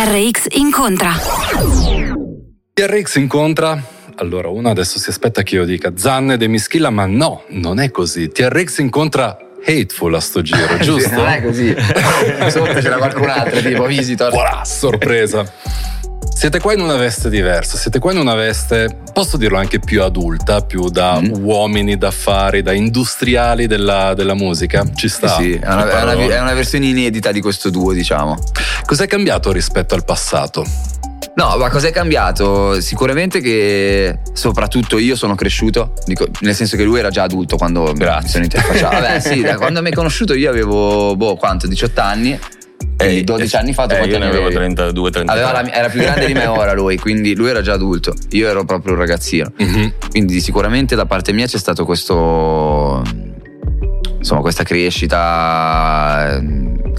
TRX incontra. TRX incontra. Allora, uno adesso si aspetta che io dica Zanne de Mischilla, ma no, non è così. TRX incontra Hateful a sto giro, giusto? non è così. Sotto c'era qualcun altro, tipo Visitor. Voilà, sorpresa. Siete qua in una veste diversa, siete qua in una veste, posso dirlo anche più adulta, più da mm. uomini d'affari, da industriali della, della musica. Ci sta. Sì, sì. È, una, è, una, è una versione inedita di questo duo, diciamo. Cos'è cambiato rispetto al passato? No, ma cos'è cambiato? Sicuramente che soprattutto io sono cresciuto, dico, nel senso che lui era già adulto quando Grazie. mi sono interfacciato. Vabbè, sì, quando mi hai conosciuto io avevo, boh, quanto, 18 anni. Eh, 12 anni fa tu eh, io ne avevo 32 33 era più grande di me ora lui quindi lui era già adulto. Io ero proprio un ragazzino. Mm-hmm. quindi sicuramente da parte mia c'è stato questo insomma questa crescita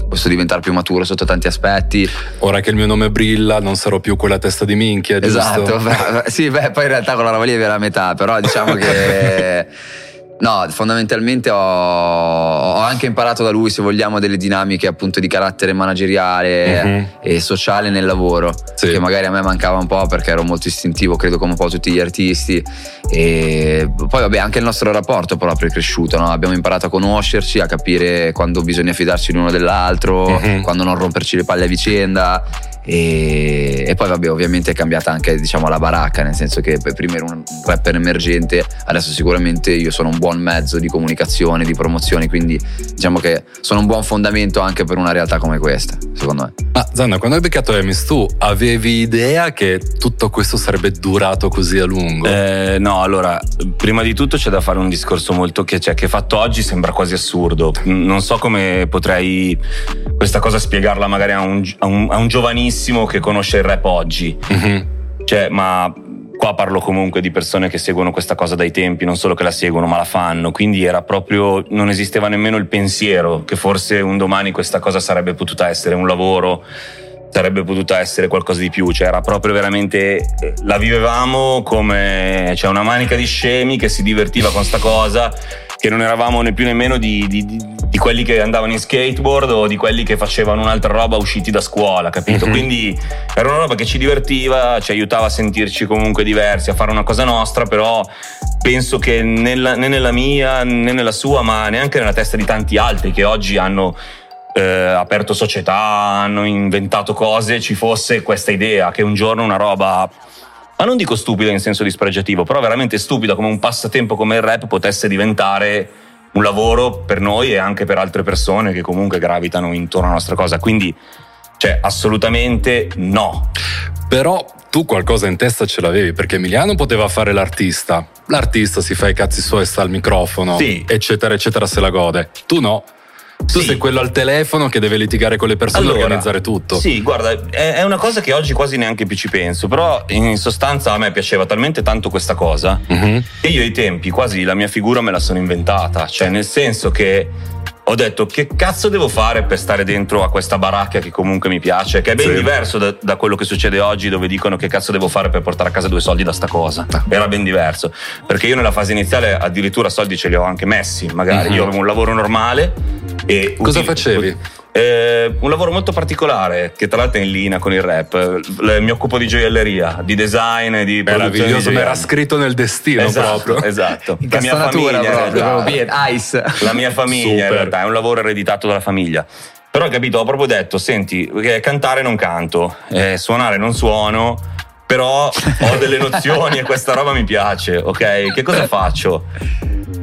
questo diventare più maturo sotto tanti aspetti. Ora che il mio nome brilla non sarò più quella testa di minchia giusto? esatto sì beh, poi in realtà con la roba lì è la metà però diciamo che No, fondamentalmente ho, ho, anche imparato da lui, se vogliamo, delle dinamiche appunto di carattere manageriale uh-huh. e sociale nel lavoro, sì. che magari a me mancava un po' perché ero molto istintivo, credo come un po' tutti gli artisti. E poi vabbè, anche il nostro rapporto proprio è cresciuto, no? abbiamo imparato a conoscerci, a capire quando bisogna fidarci l'uno dell'altro, uh-huh. quando non romperci le palle a vicenda e, e, poi vabbè ovviamente è cambiata anche diciamo la baracca nel senso che prima ero un rapper emergente adesso sicuramente io sono un buon mezzo di comunicazione di promozione quindi diciamo che sono un buon fondamento anche per una realtà come questa secondo me ma Zanna quando hai beccato Emis tu avevi idea che tutto questo sarebbe durato così a lungo? Eh, no allora prima di tutto c'è da fare un discorso molto che, cioè, che fatto oggi sembra quasi assurdo non so come potrei questa cosa spiegarla magari a un, a un, a un giovanissimo benissimo che conosce il rap oggi. Mm-hmm. Cioè, ma qua parlo comunque di persone che seguono questa cosa dai tempi, non solo che la seguono, ma la fanno. Quindi era proprio, non esisteva nemmeno il pensiero che forse un domani questa cosa sarebbe potuta essere un lavoro, sarebbe potuta essere qualcosa di più. Cioè, era proprio veramente, eh, la vivevamo come cioè, una manica di scemi che si divertiva con sta cosa che non eravamo né più nemmeno di, di, di, quelli che andavano in skateboard o di quelli che facevano un'altra roba usciti da scuola, capito? Mm-hmm. Quindi era una roba che ci divertiva, ci aiutava a sentirci comunque diversi, a fare una cosa nostra, però penso che nella, né nella mia né nella sua, ma neanche nella testa di tanti altri che oggi hanno eh, aperto società, hanno inventato cose, ci fosse questa idea che un giorno una roba ma non dico stupida in senso dispregiativo, però veramente stupida come un passatempo come il rap potesse diventare un lavoro per noi e anche per altre persone che comunque gravitano intorno alla nostra cosa. Quindi, cioè, assolutamente no. Però tu qualcosa in testa ce l'avevi perché Emiliano poteva fare l'artista. L'artista si fa i cazzi suoi, sta al microfono, sì. eccetera, eccetera, se la gode. Tu no. Tu sì. sei quello al telefono che deve litigare con le persone allora, e organizzare tutto. Sì, guarda, è, una cosa che oggi quasi neanche più ci penso, però in sostanza a me piaceva talmente tanto questa cosa uh-huh. che io ai tempi quasi la mia figura me la sono inventata, cioè nel senso che ho detto che cazzo devo fare per stare dentro a questa baracca che comunque mi piace, che è ben sì. diverso da, da, quello che succede oggi dove dicono che cazzo devo fare per portare a casa due soldi da sta cosa. Ah. Era ben diverso, perché io nella fase iniziale addirittura soldi ce li ho anche messi, magari mm-hmm. io avevo un lavoro normale e... Cosa util- facevi? Eh, un lavoro molto particolare che tra l'altro è in linea con il rap. Mi occupo di gioielleria, di design, di meraviglioso. Mi era scritto nel destino esatto, proprio. Esatto. La mia famiglia, proprio, realtà, ice. La mia famiglia in realtà è un lavoro ereditato dalla famiglia. Però capito, ho proprio detto, senti, cantare non canto, eh, suonare non suono, però ho delle nozioni e questa roba mi piace, ok? Che cosa faccio?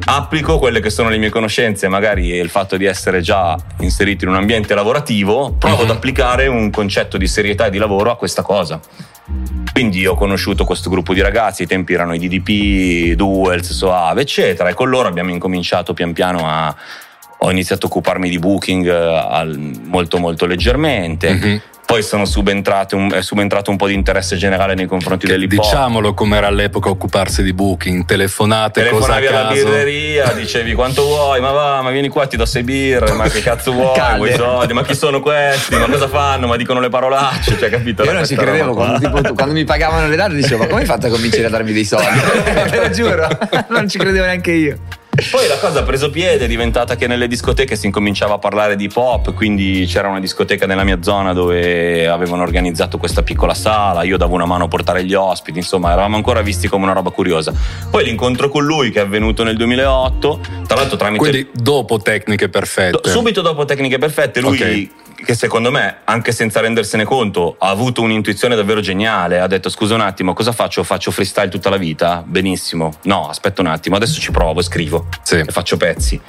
applico quelle che sono le mie conoscenze, magari il fatto di essere già inserito in un ambiente lavorativo, provo ad mhm. applicare un concetto di serietà e di lavoro a questa cosa. Quindi ho conosciuto questo gruppo di ragazzi, i tempi erano i DDP, Duels, Soave, eccetera, e con loro abbiamo incominciato pian piano a... Ho iniziato a occuparmi di booking eh, molto molto leggermente. Mm-hmm poi sono subentrato un, è subentrato un po' di interesse generale nei confronti dell'hip hop. Diciamolo com'era all'epoca occuparsi di booking, telefonate, Telefonavi cosa alla birreria, dicevi quanto vuoi, ma va, ma vieni qua ti do sei birre, ma che cazzo vuoi, vuoi soldi, ma chi sono questi, ma cosa fanno, ma dicono le parolacce, cioè capito? Io non ci credevo, quando, tipo, quando, mi pagavano le date dicevo, ma come hai fatto a convincere a darmi dei soldi? Te lo giuro, non ci credevo neanche io. Poi la cosa ha preso piede, è diventata che nelle discoteche si incominciava a parlare di pop, quindi c'era una discoteca nella mia zona dove avevano organizzato questa piccola sala, io davo una mano a portare gli ospiti, insomma eravamo ancora visti come una roba curiosa. Poi l'incontro con lui che è avvenuto nel 2008, tra l'altro tramite... Quindi dopo Tecniche Perfette. subito dopo Tecniche Perfette lui... Okay che secondo me, anche senza rendersene conto, ha avuto un'intuizione davvero geniale. Ha detto: Scusa un attimo, cosa faccio? Faccio freestyle tutta la vita? Benissimo. No, aspetta un attimo, adesso ci provo e scrivo. Sì. E faccio pezzi.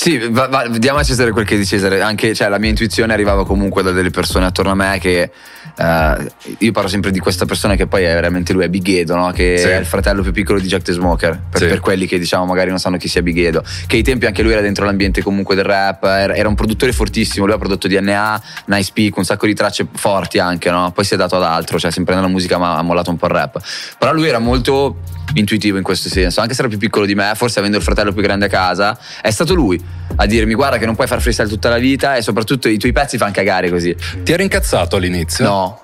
Sì, va, va, diamo a Cesare quel che è di Cesare. Anche, cioè, la mia intuizione arrivava comunque da delle persone attorno a me che. Uh, io parlo sempre di questa persona che poi è veramente lui, è Bighedo, no? che sì. è il fratello più piccolo di Jack the Smoker. Per, sì. per, quelli che diciamo magari non sanno chi sia Bighedo. Che ai tempi anche lui era dentro l'ambiente comunque del rap, era, era un produttore fortissimo. Lui ha prodotto DNA, Nice Peak, un sacco di tracce forti anche, no? Poi si è dato ad altro, cioè sempre nella musica ma ha mollato un po' il rap. Però lui era molto intuitivo in questo senso, anche se era più piccolo di me, forse avendo il fratello più grande a casa, è stato lui a dirmi guarda che non puoi far freestyle tutta la vita e soprattutto i tuoi pezzi fanno cagare così. Ti eri incazzato all'inizio? No.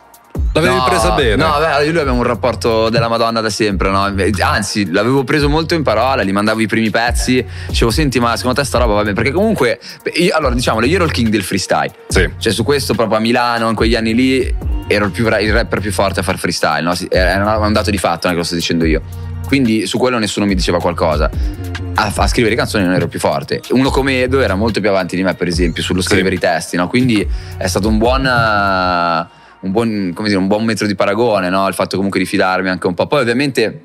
L'avevi no, presa bene? No, beh, io lui abbiamo un rapporto della Madonna da sempre, no? Anzi, l'avevo preso molto in parola, gli mandavo i primi pezzi, dicevo, senti, ma secondo te sta roba va bene? Perché comunque, io, allora diciamolo, io ero il king del freestyle. Sì. Cioè, su questo proprio a Milano, in quegli anni lì, ero il, più, il rapper più forte a far freestyle, no? Era un dato di fatto, non è che lo sto dicendo io. Quindi su quello nessuno mi diceva qualcosa. A, a, scrivere canzoni non ero più forte. Uno come Edo era molto più avanti di me, per esempio, sullo scrivere sì. i testi, no? Quindi è stato un buon. Un buon, dire, un buon metro di paragone, no? il fatto comunque di fidarmi anche un po'. Poi ovviamente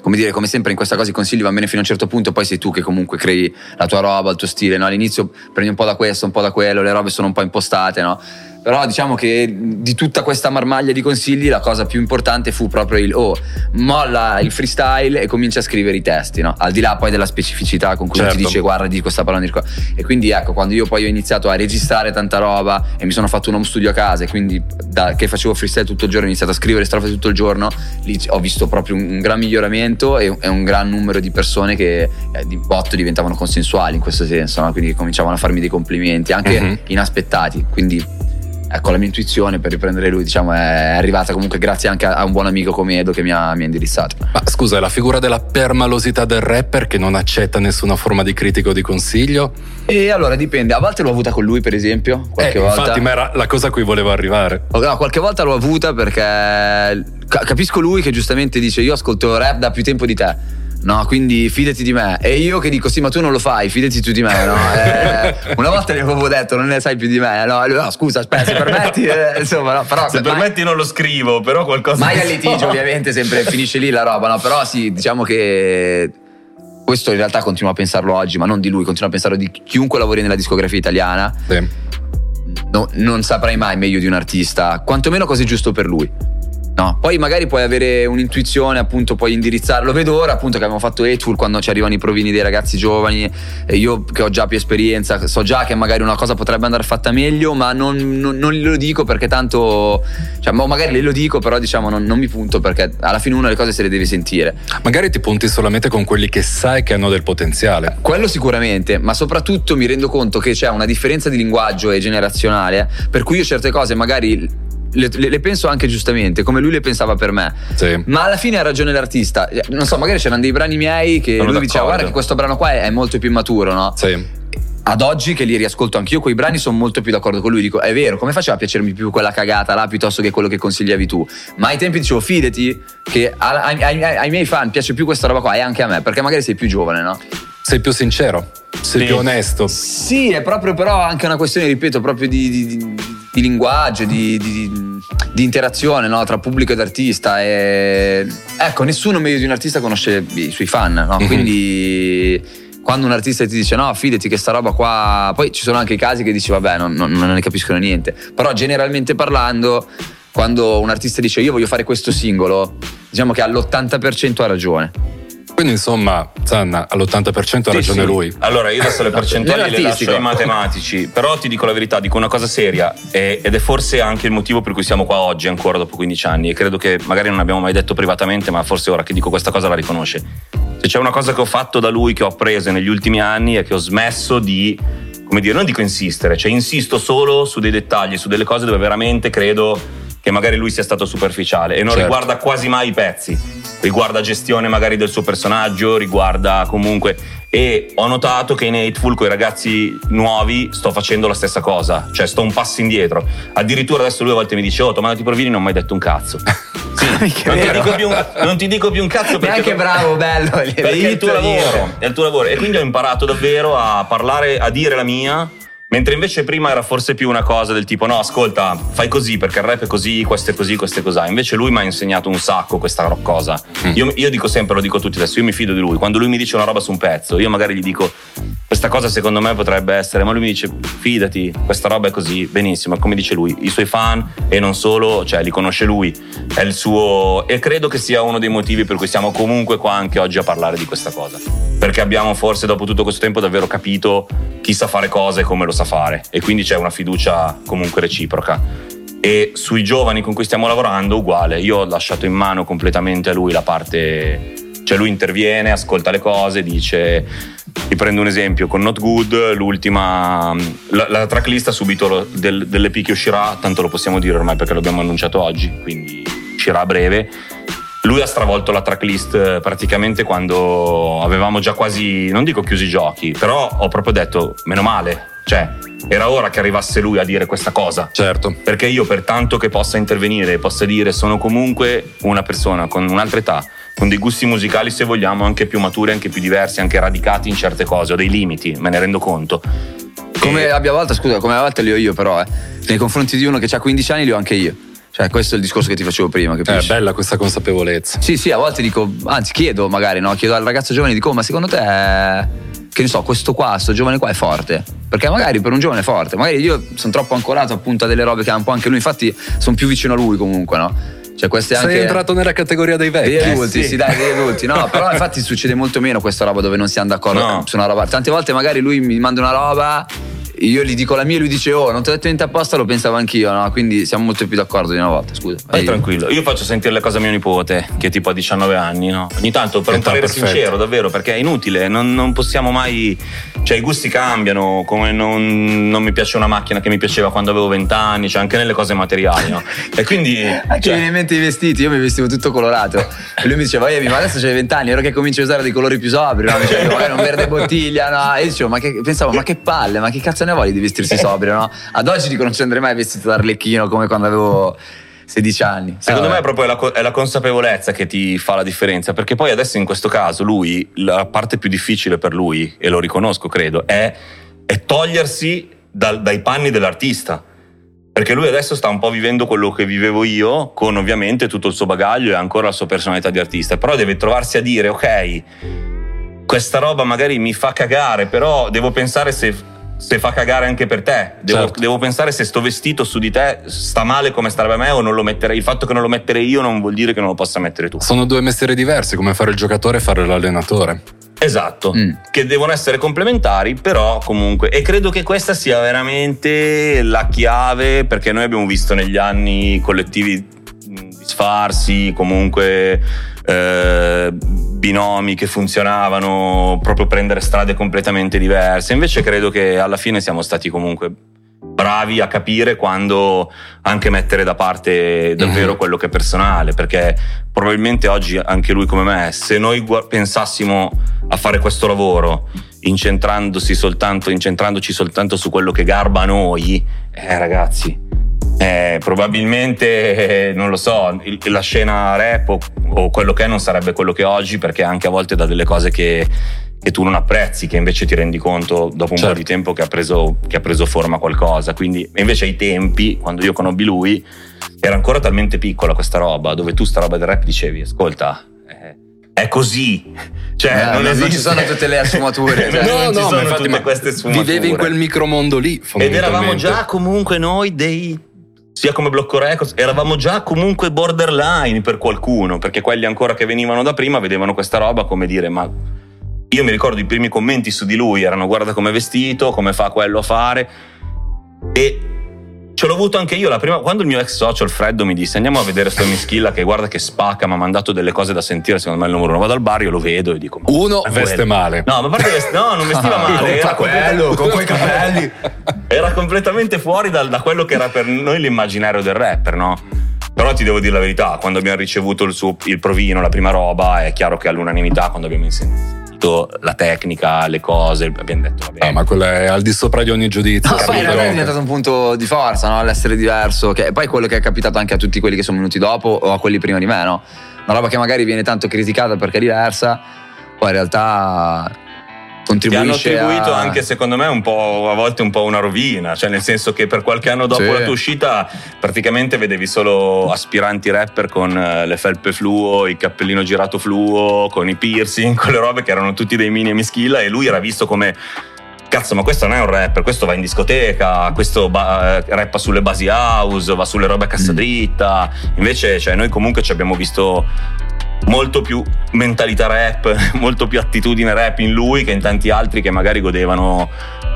come dire, come sempre in questa cosa i consigli vanno bene fino a un certo punto, poi sei tu che comunque crei la tua roba, il tuo stile, no? All'inizio prendi un po' da questo, un po' da quello, le robe sono un po' impostate, no? Però diciamo che di tutta questa marmaglia di consigli la cosa più importante fu proprio il oh, molla il freestyle e comincia a scrivere i testi, no? Al di là poi della specificità con cui certo. ti dice guarda di questa parola di qua. E quindi ecco, quando io poi ho iniziato a registrare tanta roba e mi sono fatto un home studio a casa e quindi da che facevo freestyle tutto il giorno ho iniziato a scrivere strofe tutto il giorno, lì ho visto proprio un, gran miglioramento e, un gran numero di persone che eh, di botto diventavano consensuali in questo senso, no? Quindi cominciavano a farmi dei complimenti anche mm-hmm. inaspettati. Quindi ecco, la mia intuizione per riprendere lui, diciamo, è arrivata comunque grazie anche a un buon amico come Edo che mi ha, mi ha indirizzato. Ma scusa, è la figura della permalosità del rapper che non accetta nessuna forma di critica o di consiglio? E allora dipende, a volte l'ho avuta con lui, per esempio. Qualche eh, volta. Infatti, ma era la cosa a cui volevo arrivare. No, qualche volta l'ho avuta perché capisco lui che giustamente dice: Io ascolto rap da più tempo di te no? Quindi fidati di me. E io che dico, sì, ma tu non lo fai, fidati tu di me, no? Eh, una volta gli avevo detto, non ne sai più di me, no? no scusa, aspetta, se permetti, eh, insomma, no, però. Se mai... permetti non lo scrivo, però qualcosa. Mai al litigio, ovviamente, sempre finisce lì la roba, no? Però sì, diciamo che questo in realtà continuo a pensarlo oggi, ma non di lui, continuo a pensarlo di chiunque lavori nella discografia italiana. Sì. No, non saprai mai meglio di un artista, quantomeno cosa è giusto per lui. No, poi magari puoi avere un'intuizione, appunto, puoi indirizzare. Lo vedo ora, appunto, che abbiamo fatto Hateful quando ci arrivano i provini dei ragazzi giovani. E io che ho già più esperienza, so già che magari una cosa potrebbe andare fatta meglio, ma non, non, non glielo dico perché tanto. Cioè, magari glielo dico, però diciamo non, non, mi punto perché alla fine una le cose se le deve sentire. Magari ti punti solamente con quelli che sai che hanno del potenziale. Quello sicuramente, ma soprattutto mi rendo conto che c'è una differenza di linguaggio e generazionale, per cui io certe cose magari le, le, penso anche giustamente, come lui le pensava per me. Sì. Ma alla fine ha ragione l'artista. Non so, magari c'erano dei brani miei che Sono lui d'accordo. diceva: Guarda, che questo brano qua è, molto più immaturo, no? Sì ad oggi che li riascolto anch'io, quei brani sono molto più d'accordo con lui. Dico, è vero, come faceva a piacermi più quella cagata là piuttosto che quello che consigliavi tu? Ma ai tempi dicevo, fidati che ai, ai, ai miei fan piace più questa roba qua e anche a me, perché magari sei più giovane, no? Sei più sincero, sei sì. più onesto. Sì, è proprio però anche una questione, ripeto, proprio di, di, di, di linguaggio, di di interazione no? tra pubblico ed artista. E... Ecco, nessuno meglio di un artista conosce i suoi fan, no? mm-hmm. quindi quando un artista ti dice no, fidati che sta roba qua. Poi ci sono anche i casi che dici vabbè, non, non, non ne capiscono niente. Però generalmente parlando, quando un artista dice io voglio fare questo singolo, diciamo che all'80% ha ragione. Quindi insomma, Zanna all'80% ha ragione sì. lui. Allora io adesso le percentuali le lascio ai matematici, però ti dico la verità, dico una cosa seria ed è forse anche il motivo per cui siamo qua oggi ancora dopo 15 anni e credo che magari non abbiamo mai detto privatamente, ma forse ora che dico questa cosa la riconosce. Se c'è una cosa che ho fatto da lui, che ho appreso negli ultimi anni, è che ho smesso di come dire, non dico insistere, cioè insisto solo su dei dettagli, su delle cose dove veramente credo che magari lui sia stato superficiale e non certo. riguarda quasi mai i pezzi, riguarda gestione magari del suo personaggio, riguarda comunque e ho notato che in Hateful con i ragazzi nuovi sto facendo la stessa cosa, cioè sto un passo indietro. Addirittura adesso lui a volte mi dice "Oh, ma ti provini non ho mai detto un cazzo". Sì, non, ti più, non, ti dico più un cazzo perché Neanche bravo, bello, perché è il tuo lavoro, è il tuo lavoro e quindi ho imparato davvero a parlare, a dire la mia Mentre invece prima era forse più una cosa del tipo no ascolta fai così perché il rap è così, questo è così, questo è così. Invece lui mi ha insegnato un sacco questa cosa. Mm. Io, io, dico sempre, lo dico a tutti adesso, io mi fido di lui. Quando lui mi dice una roba su un pezzo, io magari gli dico questa cosa secondo me potrebbe essere, ma lui mi dice fidati, questa roba è così, benissimo, come dice lui, i suoi fan e non solo, cioè li conosce lui, è il suo e credo che sia uno dei motivi per cui siamo comunque qua anche oggi a parlare di questa cosa. Perché abbiamo forse dopo tutto questo tempo davvero capito chi sa fare cose e come lo sa fare e quindi c'è una fiducia comunque reciproca. E sui giovani con cui stiamo lavorando uguale, io ho lasciato in mano completamente a lui la parte, cioè lui interviene, ascolta le cose, dice ti prendo un esempio con Not Good, l'ultima, la, la tracklist subito del, dell'EP che uscirà, tanto lo possiamo dire ormai perché l'abbiamo annunciato oggi, quindi uscirà a breve. Lui ha stravolto la tracklist eh, praticamente quando avevamo già quasi, non dico chiusi i giochi, però ho proprio detto, meno male, cioè era ora che arrivasse lui a dire questa cosa. Certo. Perché io per tanto che possa intervenire possa dire sono comunque una persona con un'altra età, con dei gusti musicali se vogliamo anche più maturi, anche più diversi, anche radicati in certe cose, ho dei limiti, me ne rendo conto. Come e... abbia volte, scusa, come a volte li ho io però, eh. Nei confronti di uno che ha 15 anni li ho anche io. Cioè, questo è il discorso che ti facevo prima. È bella questa consapevolezza. Sì, sì, a volte dico, anzi chiedo magari, no? Chiedo al ragazzo giovane, dico, oh, ma secondo te, che ne so, questo qua, questo giovane qua è forte? Perché magari per un giovane è forte, magari io sono troppo ancorato appunto a delle robe che ha un po' anche lui, infatti sono più vicino a lui comunque, no? Cioè, queste Sei anche... entrato nella categoria dei vecchi. Degli adulti, eh, sì. sì, dai, degli adulti. No, però infatti succede molto meno questa roba dove non siamo d'accordo no. su una roba. Tante volte magari lui mi manda una roba io gli dico la mia e lui dice oh non ti ho detto niente apposta lo pensavo anch'io no? quindi siamo molto più d'accordo di una volta scusa vai tranquillo io faccio sentire le cose a mio nipote che tipo ha 19 anni no? ogni tanto per un parere perfetto. sincero davvero perché è inutile non, non, possiamo mai cioè i gusti cambiano come non, non, mi piace una macchina che mi piaceva quando avevo 20 anni cioè anche nelle cose materiali no? e quindi anche cioè... in mente i vestiti io mi vestivo tutto colorato e lui mi diceva ma adesso c'hai 20 anni ora che cominci a usare dei colori più sobri no? mi diceva magari un verde bottiglia no? e dicevo ma che pensavo ma che palle ma che cazzo ne vuoi di vestirsi sobrio, no? Ad oggi dico non ci andrei mai vestito da arlecchino come quando avevo 16 anni. Secondo eh, me è proprio la, è la, consapevolezza che ti fa la differenza, perché poi adesso in questo caso lui, la parte più difficile per lui, e lo riconosco credo, è, è togliersi dal, dai panni dell'artista. Perché lui adesso sta un po' vivendo quello che vivevo io, con ovviamente tutto il suo bagaglio e ancora la sua personalità di artista, però deve trovarsi a dire, ok, questa roba magari mi fa cagare, però devo pensare se se fa cagare anche per te. Devo, certo. devo, pensare se sto vestito su di te sta male come starebbe a me o non lo metterei. Il fatto che non lo metterei io non vuol dire che non lo possa mettere tu. Sono due mestieri diversi, come fare il giocatore e fare l'allenatore. Esatto, mm. che devono essere complementari, però comunque, e credo che questa sia veramente la chiave perché noi abbiamo visto negli anni collettivi disfarsi, comunque eh, binomi che funzionavano, proprio prendere strade completamente diverse. Invece credo che alla fine siamo stati comunque bravi a capire quando anche mettere da parte davvero mm-hmm. quello che è personale, perché probabilmente oggi anche lui come me, se noi pensassimo a fare questo lavoro incentrandosi soltanto, incentrandoci soltanto su quello che garba a noi, eh ragazzi, eh, probabilmente, eh, non lo so, il, la scena rap o, o, quello che è non sarebbe quello che è oggi perché anche a volte da delle cose che che tu non apprezzi, che invece ti rendi conto dopo un certo. po' di tempo che ha, preso, che ha preso forma qualcosa. Quindi, invece ai tempi, quando io conobbi lui, era ancora talmente piccola questa roba, dove tu sta roba del rap dicevi, ascolta, eh, è così. Cioè, eh, non, non, ci sono tutte le sfumature. Cioè. no, no, no, infatti, tutte queste sfumature. Vivevi in quel micromondo lì, Ed eravamo già comunque noi dei sia come Blocco Records, eravamo già comunque borderline per qualcuno, perché quelli ancora che venivano da prima vedevano questa roba come dire ma io mi ricordo i primi commenti su di lui erano guarda come è vestito, come fa quello a fare e ce l'ho avuto anche io la prima quando il mio ex socio il Freddo mi disse andiamo a vedere sto Mischilla che guarda che spacca mi ha mandato delle cose da sentire secondo me il numero uno vado al bar io lo vedo e dico uno veste male. No ma a parte vest- no non vestiva male era quello. con quei capelli. Era completamente fuori da, da quello che era per noi l'immaginario del rapper no? Però ti devo dire la verità, quando abbiamo ricevuto il, suo, il provino, la prima roba, è chiaro che all'unanimità, quando abbiamo insegnato tutto, la tecnica, le cose, abbiamo detto vabbè. Ah, ma quello è al di sopra di ogni giudizio. No, poi in realtà è diventato un punto di forza, no? L'essere diverso, che poi è quello che è capitato anche a tutti quelli che sono venuti dopo o a quelli prima di me, no? Una roba che magari viene tanto criticata perché è diversa, poi in realtà contribuisce hanno attribuito a... anche secondo me un po' a volte un po' una rovina cioè nel senso che per qualche anno dopo sì. la tua uscita praticamente vedevi solo aspiranti rapper con eh, le felpe fluo il cappellino girato fluo con i piercing con le robe che erano tutti dei mini mischilla e lui era visto come cazzo, ma questo non è un rapper, questo va in discoteca, questo ba- eh, rappa sulle basi house, va sulle robe a cassa mm. dritta. Invece, cioè, noi comunque ci abbiamo visto molto più mentalità rap, molto più attitudine rap in lui che in tanti altri che magari godevano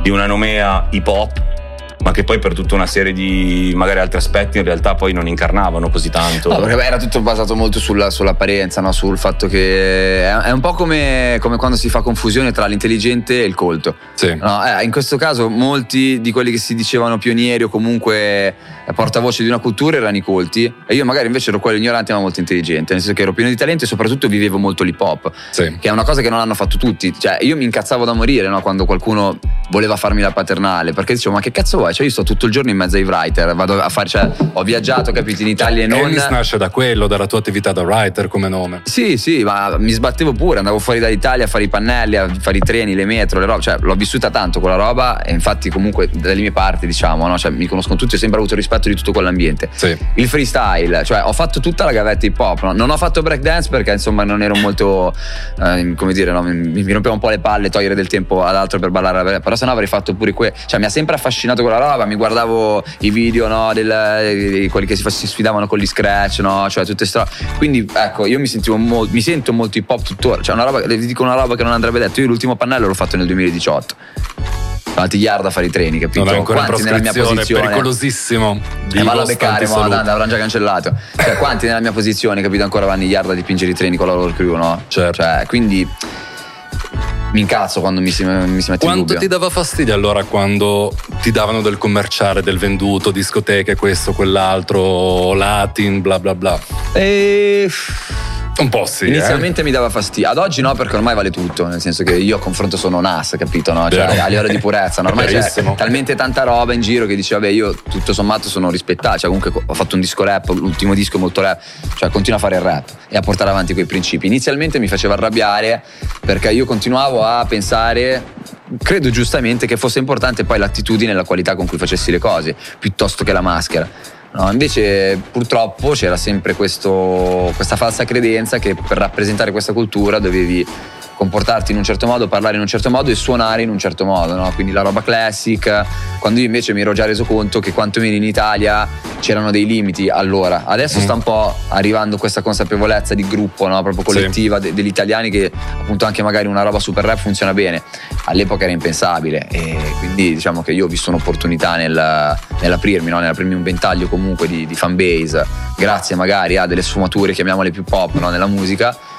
di una nomea hip hop ma che poi per tutta una serie di magari altri aspetti in realtà poi non incarnavano così tanto. No, perché era tutto basato molto sulla, sull'apparenza, no? sul fatto che è, un po' come, come, quando si fa confusione tra l'intelligente e il colto. Sì. No, eh, in questo caso molti di quelli che si dicevano pionieri o comunque portavoce di una cultura erano i colti e io magari invece ero quello ignorante ma molto intelligente, nel senso che ero pieno di talento e soprattutto vivevo molto l'hip hop, sì. che è una cosa che non hanno fatto tutti. Cioè io mi incazzavo da morire no? quando qualcuno voleva farmi la paternale perché dicevo ma che cazzo vuoi? Cioè io sto tutto il giorno in mezzo ai writer, vado a fare, cioè ho viaggiato, capito, in Italia e non... Ennis nasce da quello, dalla tua attività da writer come nome. Sì, sì, ma mi sbattevo pure, andavo fuori dall'Italia a fare i pannelli, a fare i treni, le metro, le robe, cioè l'ho vissuta tanto quella roba e infatti comunque dalle mie parti diciamo, no? cioè, mi conoscono tutti, ho sempre avuto rispetto di tutto quell'ambiente. Sì. Il freestyle, cioè ho fatto tutta la gavetta hip hop, no? non ho fatto breakdance perché insomma non ero molto, eh, come dire, no? mi, mi rompeva un po' le palle togliere del tempo ad altro per ballare, però se no avrei fatto pure quello, cioè mi ha sempre affascinato quella roba, mi guardavo i video no, del, di quelli che si, si, sfidavano con gli scratch, no? cioè tutte stra... Quindi ecco, io mi, sentivo mo- mi sento molto hip hop tuttora, cioè una roba, vi dico una roba che non andrebbe detto, io l'ultimo pannello l'ho fatto nel 2018 quanti yard a fare i treni, capito? Non è ancora quanti nella mia posizione? pericolosissimo. E vado a beccare, ma l'avranno già cancellato. Cioè, quanti nella mia posizione, capito? Ancora vanno i yard a dipingere i treni con la loro crew, no? Certo. Cioè, quindi mi incazzo quando mi si, mi si mette Quanto ti dava fastidio allora quando ti davano del commerciale, del venduto, discoteche, questo, quell'altro, latin, bla bla bla? E... Un po' sì. Inizialmente eh? mi dava fastidio. Ad oggi no, perché ormai vale tutto. Nel senso che io a confronto sono NAS, capito? No? Cioè, a livello di purezza. No? Ormai c'è talmente tanta roba in giro che dice, vabbè, io tutto sommato sono rispettato. Cioè, comunque ho fatto un disco rap, l'ultimo disco molto rap. Cioè, continuo a fare il rap e a portare avanti quei principi. Inizialmente mi faceva arrabbiare perché io continuavo a pensare credo giustamente che fosse importante poi l'attitudine e la qualità con cui facessi le cose, piuttosto che la maschera. No, invece purtroppo c'era sempre questo, questa falsa credenza che per rappresentare questa cultura dovevi comportarti in un certo modo, parlare in un certo modo e suonare in un certo modo, no? quindi la roba classic, quando io invece mi ero già reso conto che quantomeno in Italia c'erano dei limiti allora, adesso mm. sta un po' arrivando questa consapevolezza di gruppo, no? proprio collettiva sì. de- degli italiani che appunto anche magari una roba super rap funziona bene, all'epoca era impensabile e quindi diciamo che io ho visto un'opportunità nel, nell'aprirmi, no? nell'aprirmi un ventaglio comunque di, di fanbase, grazie magari a delle sfumature, chiamiamole più pop no? nella musica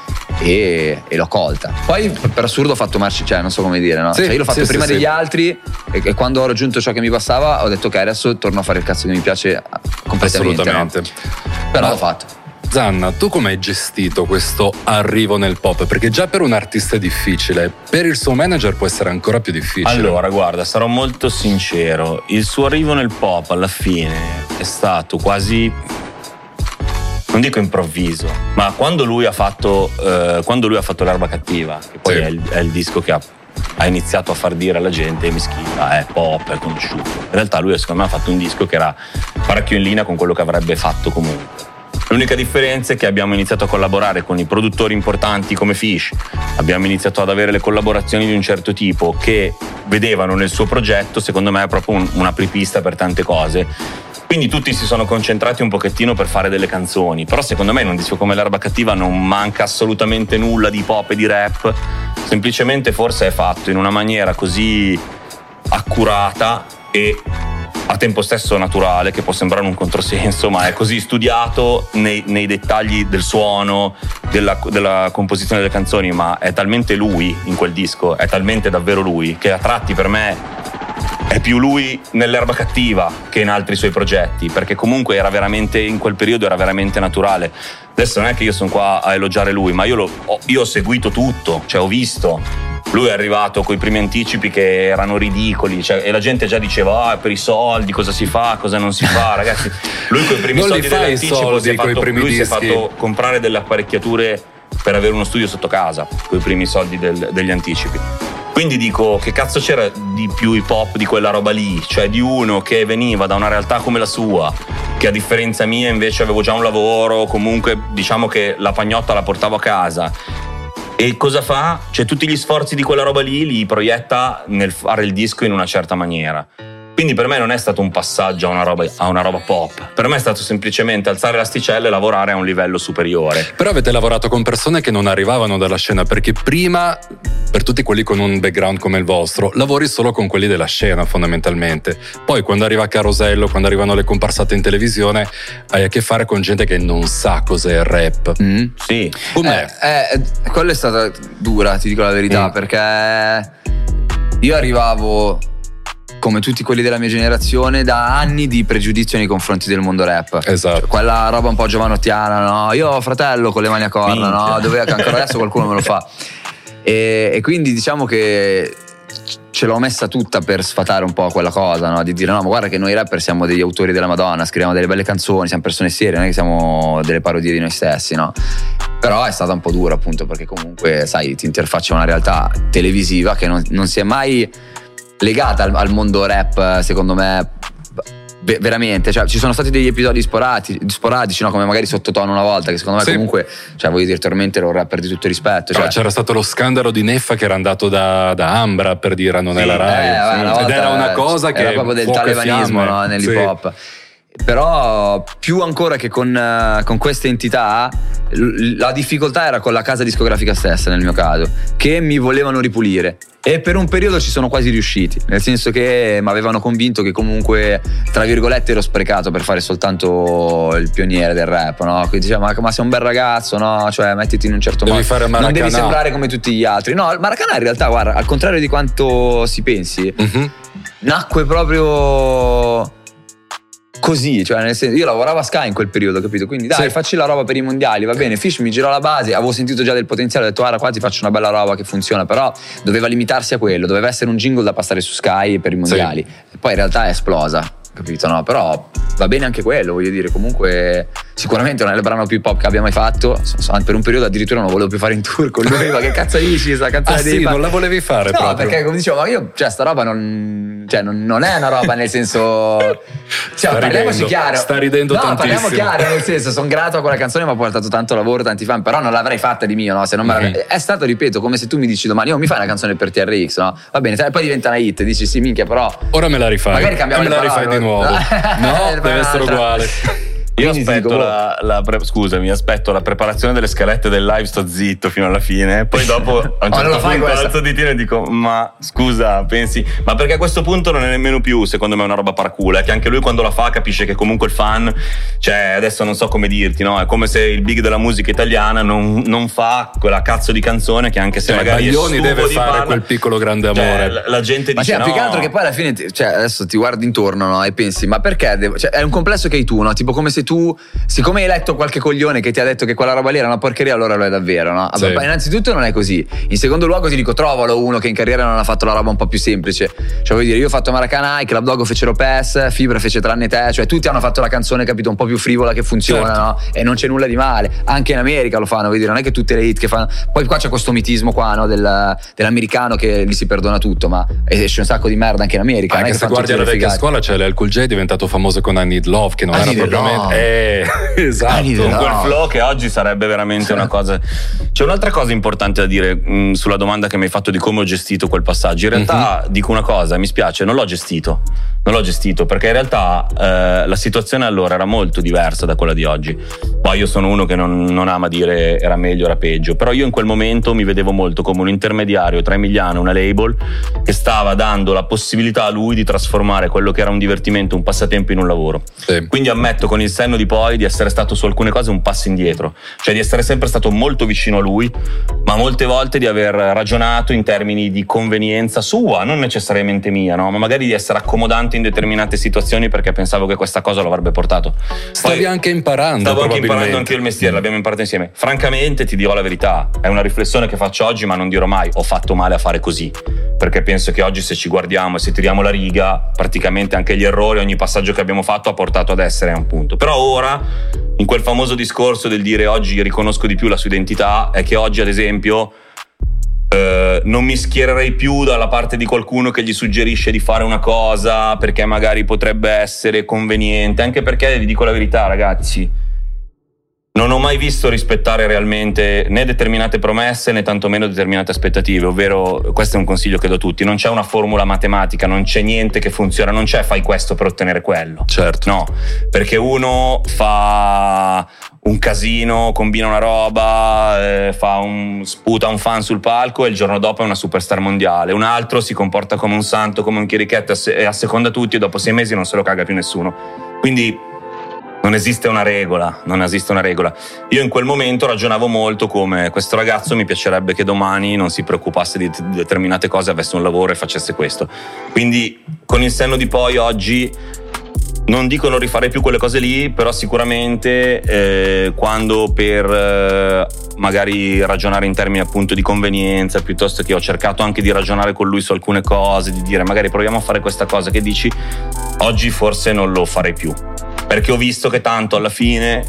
e, e, l'ho colta. Poi per assurdo ho fatto marcia, cioè non so come dire, no? Sì, cioè io l'ho fatto sì, prima sì, degli altri e, e, quando ho raggiunto ciò che mi passava ho detto ok adesso torno a fare il cazzo che mi piace completamente. Assolutamente. No? Però Ma... l'ho fatto. Zanna, tu come hai gestito questo arrivo nel pop? Perché già per un artista è difficile, per il suo manager può essere ancora più difficile. Allora, guarda, sarò molto sincero, il suo arrivo nel pop alla fine è stato quasi non dico improvviso, ma quando lui ha fatto, eh, quando lui ha fatto l'erba cattiva, che poi sì. è, il, è, il, disco che ha, ha, iniziato a far dire alla gente mi schifa, è pop, è conosciuto. In realtà lui secondo me ha fatto un disco che era parecchio in linea con quello che avrebbe fatto comunque. L'unica differenza è che abbiamo iniziato a collaborare con i produttori importanti come Fish, abbiamo iniziato ad avere le collaborazioni di un certo tipo che vedevano nel suo progetto, secondo me, proprio un, un apripista per tante cose quindi tutti si sono concentrati un pochettino per fare delle canzoni, però secondo me in un disco come L'erba cattiva non manca assolutamente nulla di pop e di rap, semplicemente forse è fatto in una maniera così accurata e a tempo stesso naturale, che può sembrare un controsenso, ma è così studiato nei, nei dettagli del suono, della, della, composizione delle canzoni, ma è talmente lui in quel disco, è talmente davvero lui, che a tratti per me più lui nell'erba cattiva che in altri suoi progetti, perché comunque era veramente, in quel periodo era veramente naturale. Adesso non è che io sono qua a elogiare lui, ma io, lo, ho, io ho seguito tutto, cioè ho visto. Lui è arrivato con i primi anticipi che erano ridicoli cioè, e la gente già diceva ah, per i soldi cosa si fa, cosa non si fa, ragazzi. Lui con i primi non soldi dell'anticipo soldi, si, è fatto, lui si è fatto comprare delle apparecchiature per avere uno studio sotto casa con i primi soldi del, degli anticipi. Quindi dico, che cazzo c'era di più hip hop di quella roba lì? Cioè di uno che veniva da una realtà come la sua, che a differenza mia invece avevo già un lavoro, comunque diciamo che la pagnotta la portavo a casa. E cosa fa? Cioè tutti gli sforzi di quella roba lì li proietta nel fare il disco in una certa maniera. Quindi per me non è stato un passaggio a una, roba, a una roba pop, per me è stato semplicemente alzare l'asticella e lavorare a un livello superiore. Però avete lavorato con persone che non arrivavano dalla scena, perché prima, per tutti quelli con un background come il vostro, lavori solo con quelli della scena fondamentalmente. Poi quando arriva Carosello, quando arrivano le comparsate in televisione, hai a che fare con gente che non sa cos'è il rap. Mm, sì. Com'è? Eh, eh, quello è stata dura, ti dico la verità, mm. perché io arrivavo come tutti quelli della mia generazione, da anni di pregiudizio nei confronti del mondo rap. Esatto. Cioè, quella roba un po' giovanottiana, no? Io ho fratello con le mani a corna, no? Dove ancora adesso qualcuno me lo fa. E, e, quindi diciamo che ce l'ho messa tutta per sfatare un po' quella cosa, no? Di dire no, ma guarda che noi rapper siamo degli autori della Madonna, scriviamo delle belle canzoni, siamo persone serie, non è che siamo delle parodie di noi stessi, no? Però è stata un po' dura appunto perché comunque, sai, ti interfaccia una realtà televisiva che non, non si è mai legata al, al mondo rap, secondo me, veramente, cioè, ci sono stati degli episodi sporadici, sporadici no? come magari sottotono una volta, che secondo me sì. comunque, cioè, voglio dire, Tormente era un rapper di tutto rispetto. Cioè. c'era stato lo scandalo di Neffa che era andato da, da Ambra per dire non sì, è la Rai. Eh, sì. Ed era una cosa che... Era proprio del talebanismo no? nell'hip hop. Però più ancora che con, uh, con, queste entità, la difficoltà era con la casa discografica stessa nel mio caso, che mi volevano ripulire. E per un periodo ci sono quasi riusciti, nel senso che mi avevano convinto che comunque, tra virgolette, ero sprecato per fare soltanto il pioniere del rap, no? Quindi diceva, ma, ma sei un bel ragazzo, no? Cioè, mettiti in un certo devi modo. Fare non devi sembrare come tutti gli altri. No, Maracanã in realtà, guarda, al contrario di quanto si pensi, uh-huh. nacque proprio così, cioè nel senso, io lavoravo a Sky in quel periodo, capito? Quindi dai, sì. facci la roba per i mondiali, va bene. Fish mi girò la base, avevo sentito già del potenziale, ho detto guarda qua ti faccio una bella roba che funziona, però doveva limitarsi a quello, doveva essere un jingle da passare su Sky per i mondiali. Sì. Poi in realtà è esplosa, capito? No? Però va bene anche quello, voglio dire, comunque sicuramente non è il brano più pop che abbia mai fatto. Per un periodo addirittura non volevo più fare in tour con lui, ma che cazzo dici? Questa canzone ah, sì, non la volevi fare no, proprio. perché come dicevo, ma io, cioè, sta roba non, cioè, non, non è una roba nel senso. Cioè, sta parliamoci chiaro. Sta ridendo no, tantissimo. parliamo chiaro, nel senso, sono grato a quella canzone, mi ha portato tanto lavoro, tanti fan, però non l'avrei fatta di mio, no? Se non mm-hmm. È stato, ripeto, come se tu mi dici domani, io oh, mi fai una canzone per TRX, no? Va bene, poi diventa una hit, dici sì, minchia, però. Ora me la rifai. Magari cambiamo e me la rifai di nuovo. no, deve essere uguale. Io aspetto dico, la, la pre- scusami, aspetto la preparazione delle scalette del live, sto zitto fino alla fine. Poi dopo a un oh, certo oh, punto alzo di tiro e dico: Ma scusa, pensi. Ma perché a questo punto non è nemmeno più, secondo me, una roba paracula. È che anche lui quando la fa capisce che comunque il fan, cioè, adesso non so come dirti, no? È come se il big della musica italiana non, non fa quella cazzo di canzone che anche se cioè, magari. Baglioni deve fare parla, quel piccolo grande cioè, amore. Cioè, la, la, gente ma dice. Ma no. più che altro che poi alla fine, cioè, adesso ti guardi intorno no? e pensi: Ma perché? Devo... Cioè, è un complesso che hai tu, no? Tipo come se tu. Si siccome hai letto qualche coglione che ti ha detto che quella roba lì era una porcheria, allora lo è davvero, no? Sì. innanzitutto non è così. In secondo luogo ti dico, trovalo uno che in carriera non ha fatto la roba un po' più semplice. Cioè, vuol dire, io ho fatto Maracanã, Club Dog fecero PES, Fibra fece tranne te, cioè tutti hanno fatto la canzone, capito, un po' più frivola che funziona, certo. no? E non c'è nulla di male. Anche in America lo fanno, vuol dire, non è che tutte le hit che fanno. Poi qua c'è questo mitismo qua, no? Del, dell'americano che gli si perdona tutto, ma esce un sacco di merda anche in America. Anche se guardi la vecchia scuola, c'è cioè, l'Cool J è diventato famoso con I Need Love, che non I era propriamente. Eh, esatto con quel flow che oggi sarebbe veramente una cosa. C'è un'altra cosa importante da dire mh, mm, sulla domanda che mi hai fatto di come ho gestito quel passaggio. In realtà mm-hmm. dico una cosa, mi spiace, non l'ho gestito. Non l'ho gestito perché in realtà eh, la situazione allora era molto diversa da quella di oggi. Poi io sono uno che non, non ama dire era meglio, era peggio, però io in quel momento mi vedevo molto come un intermediario tra Emiliano e una label che stava dando la possibilità a lui di trasformare quello che era un divertimento, un passatempo in un lavoro. Sì. Quindi ammetto con il senno di poi di essere stato su alcune cose un passo indietro, cioè di essere sempre stato molto vicino a lui, ma molte volte di aver ragionato in termini di convenienza sua, non necessariamente mia, no? ma magari di essere accomodante in determinate situazioni perché pensavo che questa cosa lo avrebbe portato. Stavi Poi, anche imparando. Stavo anche imparando anche il mestiere, l'abbiamo imparato insieme. Francamente ti dirò la verità, è una riflessione che faccio oggi, ma non dirò mai ho fatto male a fare così, perché penso che oggi se ci guardiamo e se tiriamo la riga, praticamente anche gli errori, ogni passaggio che abbiamo fatto ha portato ad essere a un punto. Però ora, in quel famoso discorso del dire oggi riconosco di più la sua identità, è che oggi ad esempio eh, non mi schiererei più dalla parte di qualcuno che gli suggerisce di fare una cosa perché magari potrebbe essere conveniente, anche perché vi dico la verità ragazzi, non ho mai visto rispettare realmente né determinate promesse né tantomeno determinate aspettative, ovvero questo è un consiglio che do a tutti, non c'è una formula matematica, non c'è niente che funziona, non c'è fai questo per ottenere quello. Certo. No, perché uno fa un casino, combina una roba, eh, un, sputa un fan sul palco e il giorno dopo è una superstar mondiale. Un altro si comporta come un santo, come un chierichetto e asseconda tutti e dopo sei mesi non se lo caga più nessuno. Quindi non esiste una regola, non esiste una regola. Io in quel momento ragionavo molto come questo ragazzo mi piacerebbe che domani non si preoccupasse di determinate cose, avesse un lavoro e facesse questo. Quindi con il senno di poi oggi non dico non rifarei più quelle cose lì, però sicuramente eh, quando per eh, magari ragionare in termini appunto di convenienza, piuttosto che ho cercato anche di ragionare con lui su alcune cose, di dire magari proviamo a fare questa cosa che dici, oggi forse non lo farei più. Perché ho visto che tanto alla fine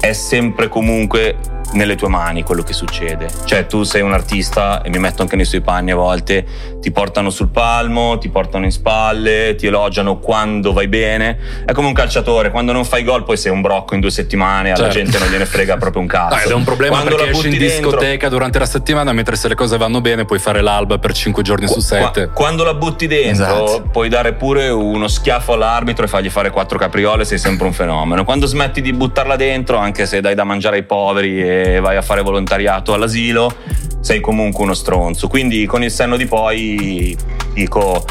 è sempre comunque nelle tue mani quello che succede. Cioè, tu sei un artista e mi metto anche nei suoi panni a volte, ti portano sul palmo, ti portano in spalle, ti elogiano quando vai bene. È come un calciatore, quando non fai gol poi sei un brocco in due settimane, alla certo. gente non gliene frega proprio un cazzo. No, ed è un problema quando perché esci in dentro, discoteca durante la settimana, mentre se le cose vanno bene puoi fare l'alba per cinque giorni su sette. Quando la butti dentro esatto. puoi dare pure uno schiaffo all'arbitro e fargli fare quattro capriole, sei sempre un fenomeno. Quando smetti di buttarla dentro, anche se dai da mangiare ai poveri e vai a fare volontariato all'asilo, sei comunque uno stronzo. Quindi con il senno di poi dico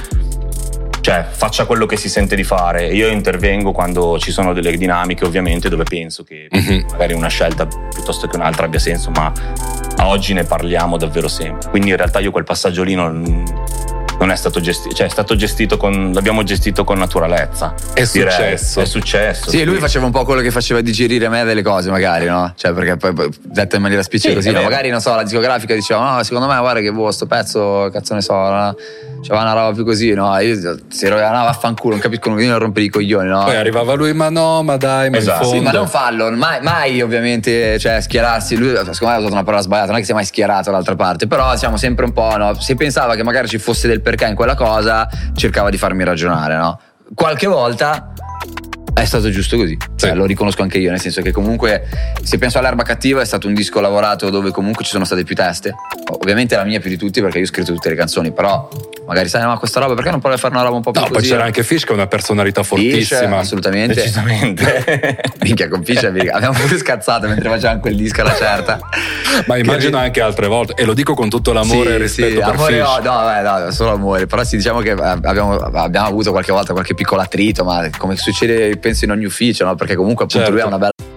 cioè faccia quello che si sente di fare. Io intervengo quando ci sono delle dinamiche, ovviamente, dove penso che mm-hmm. magari una scelta piuttosto che un'altra abbia senso, ma a oggi ne parliamo davvero sempre. Quindi in realtà io quel passaggio lì non, non è stato gestito, cioè è stato gestito con, l'abbiamo gestito con naturalezza. È direi. successo. È successo. Sì, sì, lui faceva un po' quello che faceva digerire a me delle cose, magari, no? Cioè, perché poi, poi detto in maniera spiccica sì, così, no? magari non so, la discografica diceva, no, secondo me, guarda che boh, sto pezzo, cazzo ne so, no? C'era una roba più così, no? Io si ero, no, vaffanculo, non capisco, non a rompere i coglioni, no? Poi arrivava lui, ma no, ma dai, ma esatto. Sì, ma non fallo, mai, mai ovviamente, cioè, schierarsi. Lui, secondo me ha usato una parola sbagliata, non è che si è mai schierato dall'altra parte, però siamo sempre un po', no? Se pensava che magari ci fosse del perché in quella cosa, cercava di farmi ragionare, no? Qualche volta è stato giusto così, cioè, lo riconosco anche io, nel senso che comunque se penso all'erba cattiva è stato un disco lavorato dove comunque ci sono state più teste, ovviamente la mia più di tutti perché io ho scritto tutte le canzoni, però magari sai, ma questa roba perché non provi a fare una roba un po' più no, così? poi c'era anche Fish che è una personalità fortissima. Fish, assolutamente. Decisamente. Minchia, con Fish abbiamo pure scazzato mentre facevamo quel disco alla certa. ma immagino che... anche altre volte, e lo dico con tutto l'amore sì, e rispetto sì, per amore, Fish. No, no, no, solo amore, però sì, diciamo che abbiamo, abbiamo avuto qualche volta qualche piccolo attrito, ma come succede penso in ogni ufficio, no? Perché comunque appunto certo. lui ha una bella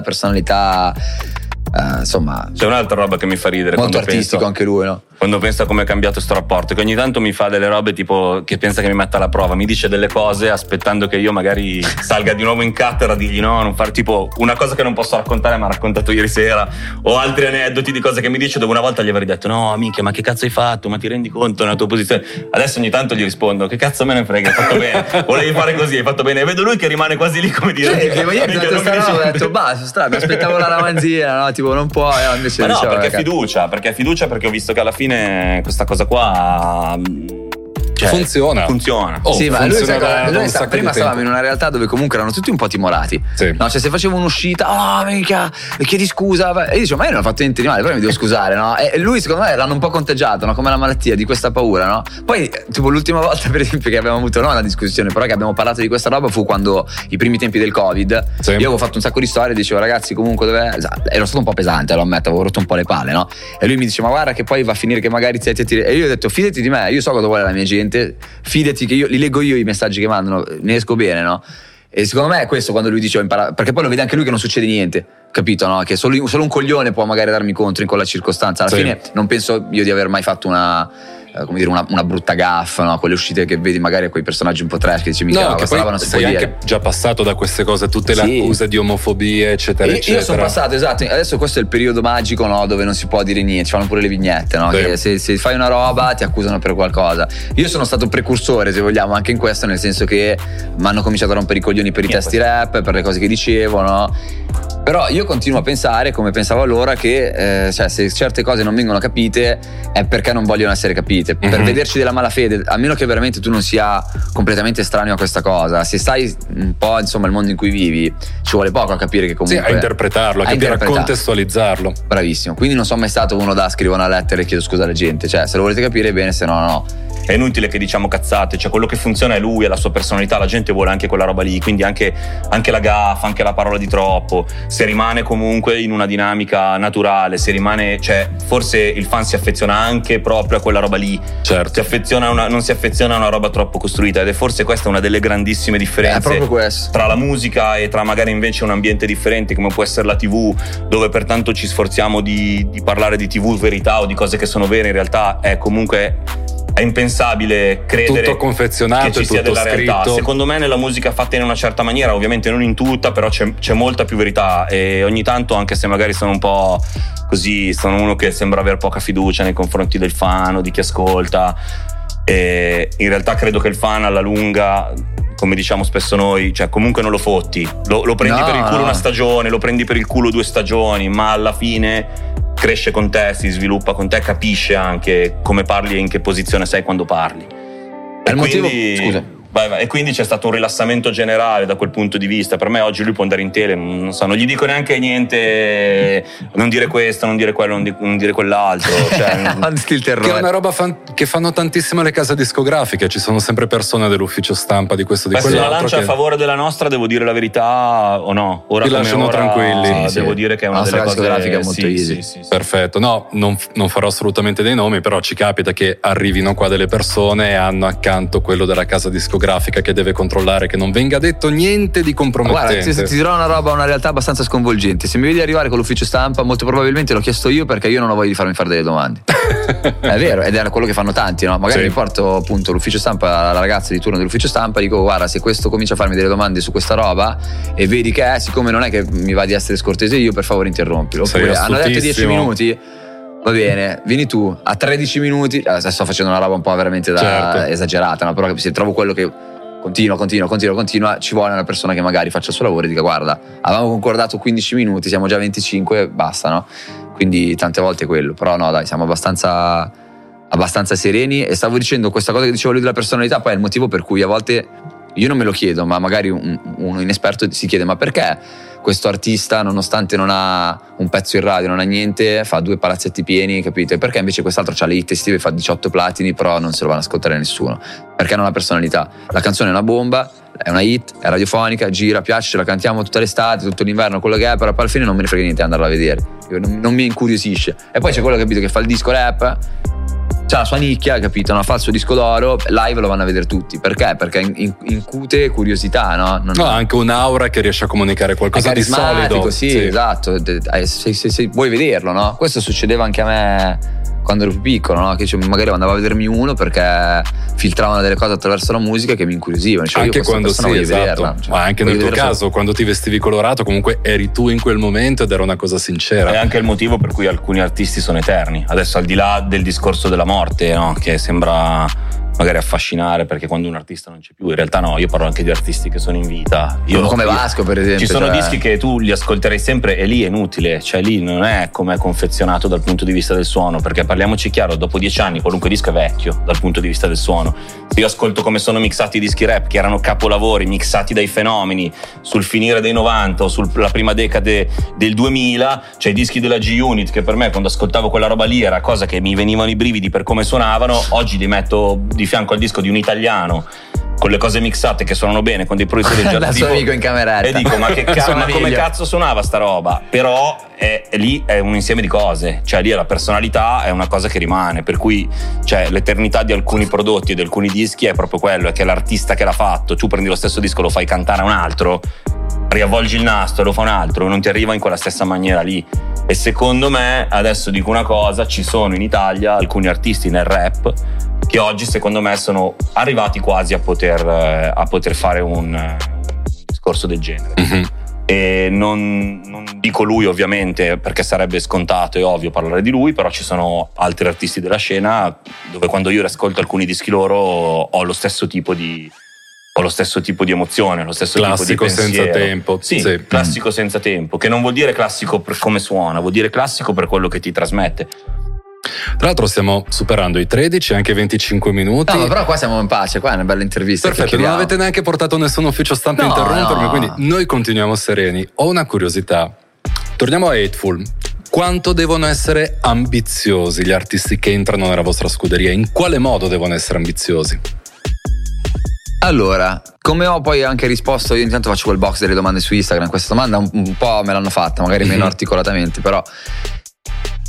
Personalità Uh, insomma, c'è un'altra roba che mi fa ridere. Molto artistico penso, anche lui, no? Quando pensa come è cambiato questo rapporto, che ogni tanto mi fa delle robe tipo che pensa che mi metta alla prova, mi dice delle cose aspettando che io magari salga di nuovo in cattedra a dirgli no, non fare tipo una cosa che non posso raccontare, ma ha raccontato ieri sera, o altri aneddoti di cose che mi dice dove una volta gli avrei detto no, amica, ma che cazzo hai fatto? Ma ti rendi conto nella tua posizione? Adesso ogni tanto gli rispondo, che cazzo me ne frega, hai fatto bene, volevi fare così, hai fatto bene. E vedo lui che rimane quasi lì come dire. Che io ho detto, basta, mi aspettavo la ramanzina, no? Tipo, non può, eh, invece Ma no, diceva, perché è fiducia, perché è fiducia perché ho visto che alla fine questa cosa qua cioè, funziona. Funziona. Oh, sì, ma lui, sai, da, lui sta, prima stavamo in una realtà dove comunque erano tutti un po' timorati. Sì. No, cioè se facevo un'uscita, oh mica, chiedi scusa. E io dicevo, ma io non ho fatto niente di male, però mi devo scusare, no? E lui secondo me l'hanno un po' conteggiato, no? Come la malattia di questa paura, no? Poi, tipo, l'ultima volta, per esempio, che abbiamo avuto no, una discussione, però che abbiamo parlato di questa roba fu quando i primi tempi del Covid. Sì. Io avevo fatto un sacco di storie dicevo, ragazzi, comunque dov'è. Ero stato un po' pesante, lo ammetto, avevo rotto un po' le palle, no? E lui mi dice, ma guarda che poi va a finire che magari ti ti E io ho detto, fidati di me, io so cosa vuole la mia gente, fidati fidati che io li leggo io i messaggi che mandano, ne esco bene, no? E secondo me è questo quando lui dice ho imparato, perché poi lo vede anche lui che non succede niente, capito? No? Che solo, solo un coglione può magari darmi contro in quella circostanza. Alla sì. fine non penso io di aver mai fatto una come dire, una, una brutta gaffa, no? quelle uscite che vedi magari a quei personaggi un po' trash che dici mica no, che poi non si sei può anche dire. già passato da queste cose, tutte le sì. accuse di omofobia, eccetera, io, eccetera. Io sono passato, esatto, adesso questo è il periodo magico no? dove non si può dire niente, ci fanno pure le vignette, no? sì. se, se, fai una roba ti accusano per qualcosa. Io sono stato precursore, se vogliamo, anche in questo, nel senso che mi hanno cominciato a rompere i coglioni per i testi rap, per le cose che dicevo, no? Però io continuo a pensare, come pensavo allora, che eh, cioè, se certe cose non vengono capite è perché non vogliono essere capite. Mm-hmm. Per mhm. vederci della malafede, a meno che veramente tu non sia completamente estraneo a questa cosa, se stai un po' insomma il mondo in cui vivi, ci vuole poco a capire che comunque. Sì, a interpretarlo, a, a capire, a contestualizzarlo. Bravissimo. Quindi non sono mai stato uno da scrivere una lettera e chiedo scusa alla gente. Cioè, se lo volete capire bene, se no, no. È inutile che diciamo cazzate, cioè quello che funziona è lui, è la sua personalità, la gente vuole anche quella roba lì, quindi anche, anche la gaffa, anche la parola di troppo, se rimane comunque in una dinamica naturale, se rimane, cioè forse il fan si affeziona anche proprio a quella roba lì, certo. si affeziona una, non si affeziona a una roba troppo costruita ed è forse questa una delle grandissime differenze tra la musica e tra magari invece un ambiente differente come può essere la tv, dove pertanto ci sforziamo di, di parlare di tv verità o di cose che sono vere, in realtà è comunque è impensabile credere tutto confezionato che ci sia della scritto. realtà. Secondo me nella musica fatta in una certa maniera, ovviamente non in tutta, però c'è, c'è, molta più verità e ogni tanto anche se magari sono un po' così, sono uno che sembra avere poca fiducia nei confronti del fan o di chi ascolta. E in realtà credo che il fan alla lunga come diciamo spesso noi, cioè comunque non lo fotti, lo, lo prendi no, per il culo una stagione, lo prendi per il culo due stagioni, ma alla fine cresce con te, si sviluppa con te, capisce anche come parli e in che posizione sei quando parli. È il motivo, scusa. Vai, vai. E quindi c'è stato un rilassamento generale da quel punto di vista. Per me oggi lui può andare in tele, non, so, non gli dico neanche niente, non dire questo, non dire quello, non, di, non dire quell'altro. Cioè, che è una roba fan, che fanno tantissimo le case discografiche, ci sono sempre persone dell'ufficio stampa di questo di Beh, quell'altro. Se la lancia che... a favore della nostra, devo dire la verità o no? Ora Ti lasciano ora, tranquilli. Sì, devo sì. dire che è una delle cose è molto sì, easy. Sì, Perfetto, no, non, non farò assolutamente dei nomi, però ci capita che arrivino qua delle persone e hanno accanto quello della casa discografica che deve controllare che non venga detto niente di compromettente. Guarda, ti, ti dirò una roba, una realtà abbastanza sconvolgente. Se mi vedi arrivare con l'ufficio stampa, molto probabilmente l'ho chiesto io perché io non ho voglia di farmi fare delle domande. è vero, ed è quello che fanno tanti, no? Magari sì. mi porto appunto l'ufficio stampa alla ragazza di turno dell'ufficio stampa, dico guarda, se questo comincia a farmi delle domande su questa roba e vedi che è, siccome non è che mi va di essere scortese io, per favore interrompilo. Oppure hanno detto 10 minuti va bene, vieni tu a 13 minuti. Adesso sto facendo una roba un po' veramente da certo. esagerata, no? però se trovo quello che continua, continua, continua, continua, ci vuole una persona che magari faccia il suo lavoro e dica guarda, avevamo concordato 15 minuti, siamo già 25, basta, no? Quindi tante volte quello, però no dai, siamo abbastanza, abbastanza sereni e stavo dicendo questa cosa che dicevo lui della personalità, poi è il motivo per cui a volte io non me lo chiedo, ma magari un, uno inesperto si chiede ma perché questo artista, nonostante non ha un pezzo in radio, non ha niente, fa due palazzetti pieni, capito? E perché invece quest'altro ha le hit estive, fa 18 platini, però non se lo vanno a ascoltare nessuno? Perché non ha personalità? La canzone è una bomba, è una hit, è radiofonica, gira, piace, ce la cantiamo tutta l'estate, tutto l'inverno, quello che è, però poi alla fine non me ne frega niente andarla a vedere. Non, non mi incuriosisce. E poi c'è quello capito che fa il disco rap c'ha la sua nicchia, capito? No? Fa il suo disco d'oro, live lo vanno a vedere tutti. Perché? Perché incute curiosità, no? Non no, anche un'aura che riesce a comunicare qualcosa di solido. Sì, sì. esatto. Eh, se, se, se, vuoi vederlo, no? Questo succedeva anche a me quando ero più piccolo, no? che cioè, magari andavo a vedermi uno perché filtravano delle cose attraverso la musica che mi incuriosivano. Cioè, anche quando sì, esatto. Cioè, Ma anche nel tuo caso, solo. quando ti vestivi colorato, comunque eri tu in quel momento ed era una cosa sincera. È anche il motivo per cui alcuni artisti sono eterni. Adesso, al di là del discorso della morte, no? che sembra magari affascinare perché quando un artista non c'è più, in realtà no, io parlo anche di artisti che sono in vita. Io, come Vasco, per esempio. Ci sono cioè... dischi che tu li ascolterai sempre e lì è inutile, cioè lì non è come è confezionato dal punto di vista del suono, perché parliamoci chiaro, dopo dieci anni qualunque disco è vecchio dal punto di vista del suono. Se io ascolto come sono mixati i dischi rap, che erano capolavori, mixati dai fenomeni, sul finire dei 90 o sulla prima decade del 2000, cioè i dischi della G-Unit, che per me quando ascoltavo quella roba lì era cosa che mi venivano i brividi per come suonavano, oggi li metto di di fianco al disco di un italiano con le cose mixate che suonano bene con dei produttori già da suo amico in cameretta. e dico ma, che ca- ma come cazzo suonava sta roba? Però è, è lì è un insieme di cose cioè lì la personalità è una cosa che rimane per cui cioè, l'eternità di alcuni prodotti e di alcuni dischi è proprio quello è che l'artista che l'ha fatto tu prendi lo stesso disco lo fai cantare a un altro riavvolgi il nastro e lo fa un altro non ti arriva in quella stessa maniera lì. E secondo me adesso dico una cosa ci sono in Italia alcuni artisti nel rap che oggi secondo me sono arrivati quasi a poter, eh, a poter fare un, un, discorso del genere. Mm-hmm. E non, non, dico lui ovviamente perché sarebbe scontato e ovvio parlare di lui, però ci sono altri artisti della scena dove quando io ascolto alcuni dischi loro ho lo stesso tipo di, ho lo stesso tipo di emozione, lo stesso classico tipo di pensiero. senza tempo. Sì, sì, classico senza tempo, che non vuol dire classico per come suona, vuol dire classico per quello che ti trasmette. Tra l'altro stiamo superando i 13, anche 25 minuti. No, però qua siamo in pace, qua è una bella intervista. Perfetto, non avete neanche portato nessun ufficio stampa no, a interrompermi, no. quindi noi continuiamo sereni. Ho una curiosità. Torniamo a Hateful. quanto devono essere ambiziosi gli artisti che entrano nella vostra scuderia? In quale modo devono essere ambiziosi? Allora, come ho poi anche risposto, io intanto faccio quel box delle domande su Instagram, questa domanda un, po' me l'hanno fatta, magari meno mhm. articolatamente, però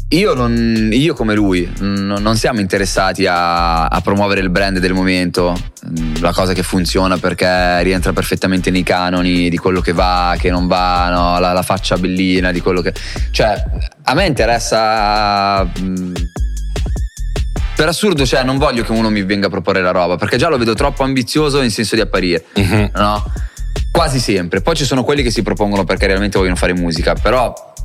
io, non, io, come lui non siamo interessati a, a, promuovere il brand del momento, la cosa che funziona perché rientra perfettamente nei canoni di quello che va, che non va, no? la, la, faccia bellina di quello che... Cioè, a me interessa... Per assurdo, cioè, non voglio che uno mi venga a proporre la roba, perché già lo vedo troppo ambizioso in senso di apparire, uh-huh. no? Quasi sempre. Poi ci sono quelli che si propongono perché realmente vogliono fare musica, però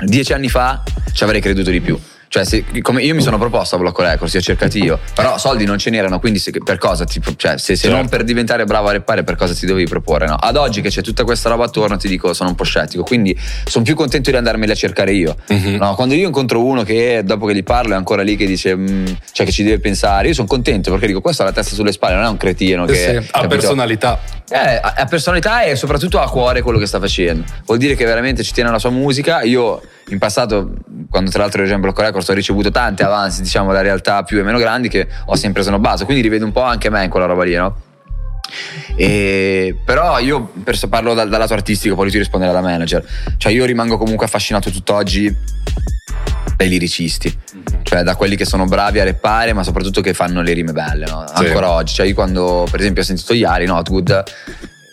dieci anni fa ci avrei creduto di più. Cioè, se, come io mi sono proposto a Blocco Records, ho cercati io, però soldi non ce n'erano, quindi se, per cosa? Ti, cioè, se, se certo. non per diventare bravo a reppare, per cosa ti dovevi proporre? No? Ad oggi che c'è tutta questa roba attorno, ti dico, sono un po' scettico, quindi sono più contento di andarmeli a cercare io. Mm-hmm. No? Quando io incontro uno che dopo che gli parlo è ancora lì che dice, mm, cioè che ci deve pensare, io sono contento perché dico, questo ha la testa sulle spalle, non è un cretino che... Sì, ha personalità. Eh, ha personalità e soprattutto ha cuore quello che sta facendo. Vuol dire che veramente ci tiene alla sua musica. Io in passato, quando tra l'altro ero in Blocco Records, ho ricevuto tante avanzi, diciamo, da realtà più e meno grandi che ho sempre snobbato. Quindi rivedo un po' anche me in quella roba lì, no? E, però io parlo dal, dal lato artistico, poi lui ti risponderà da manager. Cioè, io rimango comunque affascinato tutt'oggi dai liricisti, cioè da quelli che sono bravi a reppare, ma soprattutto che fanno le rime belle, no? ancora sì. oggi. Cioè, io quando, per esempio, ho sentito Yari, no, Good,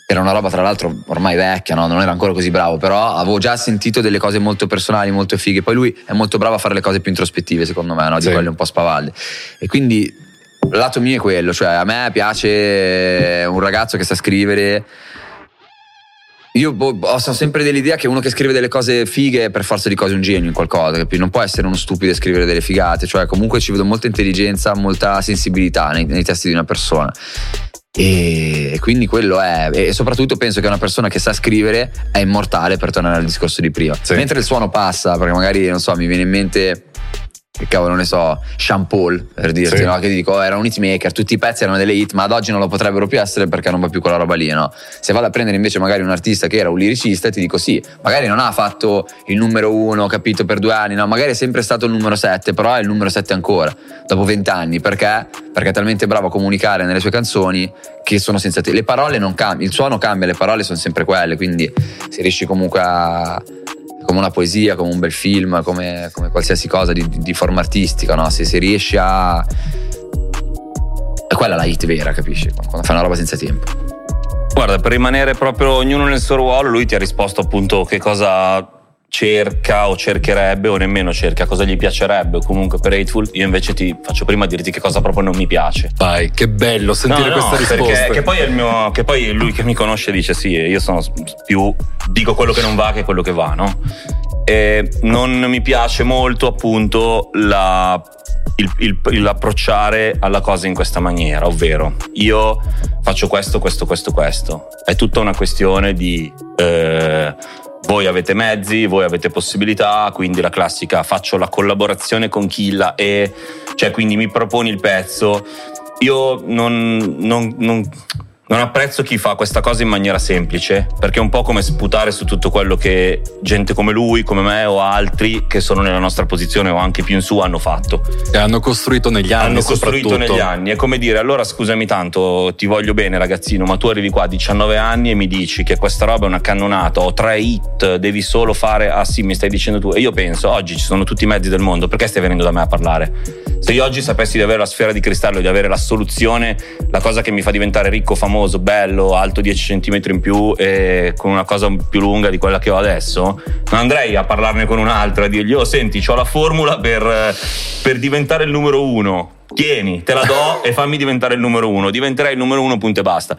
era una roba tra l'altro ormai vecchia, no? non era ancora così bravo, però avevo già sentito delle cose molto personali, molto fighe. Poi lui è molto bravo a fare le cose più introspettive, secondo me, no? di sì. quelle un po' spavalde. E quindi il lato mio è quello, cioè a me piace un ragazzo che sa scrivere. Io boh, ho sempre dell'idea che uno che scrive delle cose fighe è per forza di cose un genio in qualcosa, capi? non può essere uno stupido e scrivere delle figate, cioè comunque ci vedo molta intelligenza, molta sensibilità nei, nei testi di una persona. E quindi quello è, e soprattutto penso che una persona che sa scrivere è immortale per tornare al discorso di prima. Sì. Mentre il suono passa, perché magari, non so, mi viene in mente che cavolo ne so, Sean Paul per dirti, sì. no? Che ti dico, era un hitmaker, tutti i pezzi erano delle hit, ma ad oggi non lo potrebbero più essere perché non va più quella roba lì, no? Se vado a prendere invece magari un artista che era un liricista, ti dico sì, magari non ha fatto il numero uno, capito, per due anni, no? Magari è sempre stato il numero sette, però è il numero sette ancora, dopo vent'anni, perché? Perché è talmente bravo a comunicare nelle sue canzoni che sono senza te. Le parole non cambiano, il suono cambia, le parole sono sempre quelle, quindi se riesci comunque a come una poesia, come un bel film, come, come qualsiasi cosa di, di, forma artistica, no? se, se riesci a... È quella la hit vera, capisci? Quando fai una roba senza tempo. Guarda, per rimanere proprio ognuno nel suo ruolo, lui ti ha risposto appunto che cosa cerca o cercherebbe o nemmeno cerca cosa gli piacerebbe. O comunque per Hateful io invece ti faccio prima dirti che cosa proprio non mi piace. Vai che bello sentire no, no, questa risposta. perché, che poi, è il mio, che poi lui che mi conosce dice sì io sono più dico quello che non va che quello che va no? E non mi piace molto appunto la il, il, l'approcciare alla cosa in questa maniera, ovvero io faccio questo, questo, questo, questo. È tutta una questione di eh, voi avete mezzi, voi avete possibilità, quindi la classica faccio la collaborazione con Killa e cioè quindi mi proponi il pezzo. Io non, non, non non apprezzo chi fa questa cosa in maniera semplice, perché è un po' come sputare su tutto quello che gente come lui, come me o altri che sono nella nostra posizione o anche più in su hanno fatto. E hanno costruito negli anni. Hanno costruito negli anni. È come dire, allora scusami tanto, ti voglio bene ragazzino, ma tu arrivi qua a 19 anni e mi dici che questa roba è una cannonata, ho tre hit, devi solo fare, ah sì, mi stai dicendo tu. E io penso, oggi ci sono tutti i mezzi del mondo, perché stai venendo da me a parlare? Se io oggi sapessi di avere la sfera di cristallo, di avere la soluzione, la cosa che mi fa diventare ricco, famoso, bello, alto 10 cm in più e con una cosa più lunga di quella che ho adesso, non andrei a parlarne con un altro a dirgli, oh senti, ho la formula per, per diventare il numero uno. Tieni, te la do e fammi diventare il numero uno. Diventerai il numero uno, punto e basta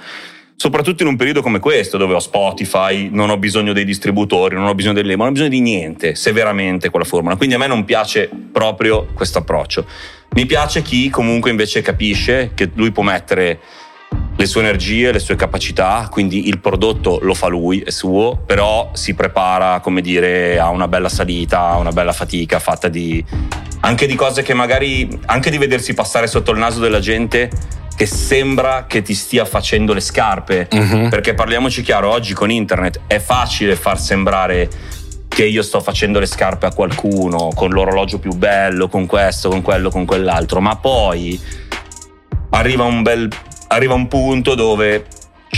soprattutto in un periodo come questo, dove ho Spotify, non ho bisogno dei distributori, non ho bisogno delle non ho bisogno di niente, severamente quella formula. Quindi a me non piace proprio questo approccio. Mi piace chi comunque invece capisce che lui può mettere le sue energie, le sue capacità, quindi il prodotto lo fa lui, è suo, però si prepara, come dire, a una bella salita, a una bella fatica fatta di anche di cose che magari anche di vedersi passare sotto il naso della gente che sembra che ti stia facendo le scarpe, uh-huh. perché parliamoci chiaro, oggi con internet è facile far sembrare che io sto facendo le scarpe a qualcuno con l'orologio più bello, con questo, con quello, con quell'altro, ma poi arriva un bel arriva un punto dove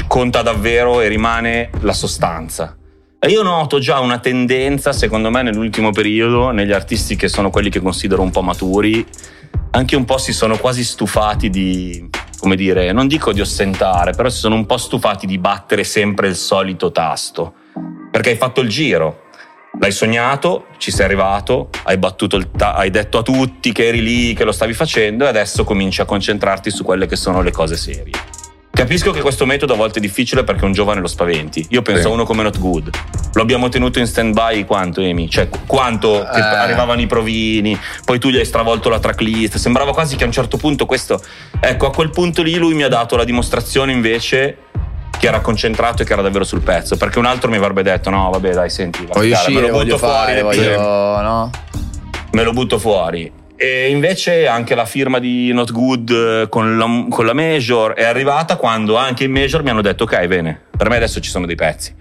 conta davvero e rimane la sostanza. E io noto già una tendenza, secondo me, nell'ultimo periodo, negli artisti che sono quelli che considero un po' maturi, anche un po' si sono quasi stufati di, come dire, non dico di ostentare, però si sono un po' stufati di battere sempre il solito tasto. Perché hai fatto il giro, l'hai sognato, ci sei arrivato, hai, ta- hai detto a tutti che eri lì, che lo stavi facendo e adesso cominci a concentrarti su quelle che sono le cose serie. Capisco che questo metodo a volte è difficile perché un giovane lo spaventi. Io penso sì. a uno come Not Good. Lo abbiamo tenuto in stand by quanto, Amy? Cioè, quanto eh. arrivavano i provini, poi tu gli hai stravolto la tracklist. Sembrava quasi che a un certo punto questo. Ecco, a quel punto lì lui mi ha dato la dimostrazione invece che era concentrato e che era davvero sul pezzo. Perché un altro mi avrebbe detto: no, vabbè, dai, senti, voglio uscire, me lo butto fuori. voglio, no? Me lo butto fuori. E invece anche la firma di Not Good eh, con la, con la Major è arrivata quando anche in Major mi hanno detto ok bene, per me adesso ci sono dei pezzi.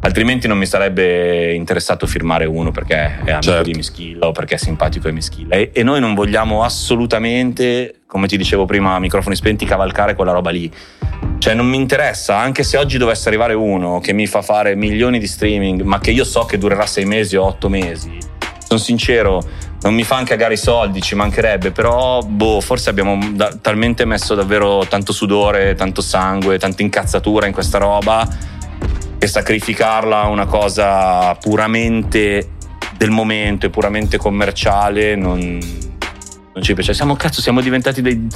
Altrimenti non mi sarebbe interessato firmare uno perché è amico certo. di Mischilla o perché è simpatico di Mischilla. E, e, noi non vogliamo assolutamente, come ti dicevo prima a microfoni spenti, cavalcare quella roba lì. Cioè non mi interessa, anche se oggi dovesse arrivare uno che mi fa fare milioni di streaming, ma che io so che durerà sei mesi o otto mesi. Sono sincero, non mi fa cagare i soldi, ci mancherebbe, però boh, forse abbiamo da- talmente messo davvero tanto sudore, tanto sangue, tanta incazzatura in questa roba che sacrificarla a una cosa puramente del momento e puramente commerciale non, non ci piace. Siamo cazzo, siamo diventati dei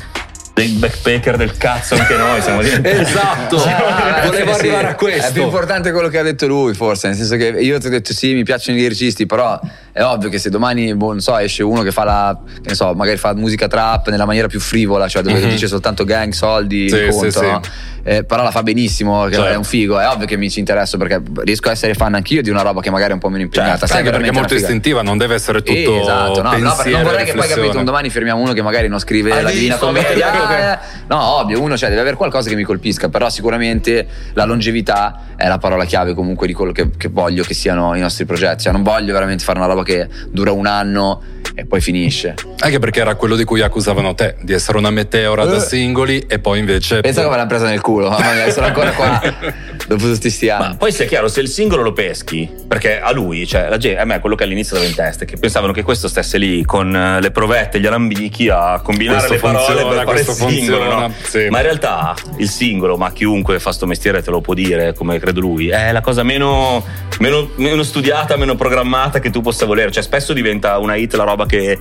dei backpacker del cazzo anche noi siamo diventati esatto. Ah, volevo sì, arrivare a questo. È più importante quello che ha detto lui forse nel senso che io ti ho detto sì mi piacciono i liricisti però è ovvio che se domani boh, non so esce uno che fa la che ne so magari fa musica trap nella maniera più frivola cioè dove mm-hmm. dice soltanto gang soldi sì, conto sì, no? eh, però la fa benissimo che certo. è un figo è ovvio che mi ci interesso perché riesco a essere fan anch'io di una roba che magari è un po' meno impegnata. Certo, anche perché è molto istintiva non deve essere tutto eh, esatto no, no non vorrei che poi capito un domani firmiamo uno che magari non scrive Hai la divina commedia che... No, ovvio, uno cioè, deve avere qualcosa che mi colpisca, però sicuramente la longevità è la parola chiave comunque di quello che, che voglio che siano i nostri progetti. Cioè, non voglio veramente fare una roba che dura un anno e poi finisce. Anche perché era quello di cui accusavano te, di essere una meteora da eh. singoli e poi invece... Pensa come l'hanno presa nel culo, mamma mia, sono ancora qua dopo tutti questi anni. Ma poi sia chiaro, se il singolo lo peschi, perché a lui, cioè la gente, a me quello che all'inizio dava in testa, che pensavano che questo stesse lì con eh, le provette, gli alambichi a combinare questo le parole funziona, per fare il singolo, no? sì. Ma in realtà il singolo, ma chiunque fa sto mestiere te lo può dire, come credo lui, è la cosa meno, meno, meno studiata, meno programmata che tu possa volere. Cioè spesso diventa una hit la roba che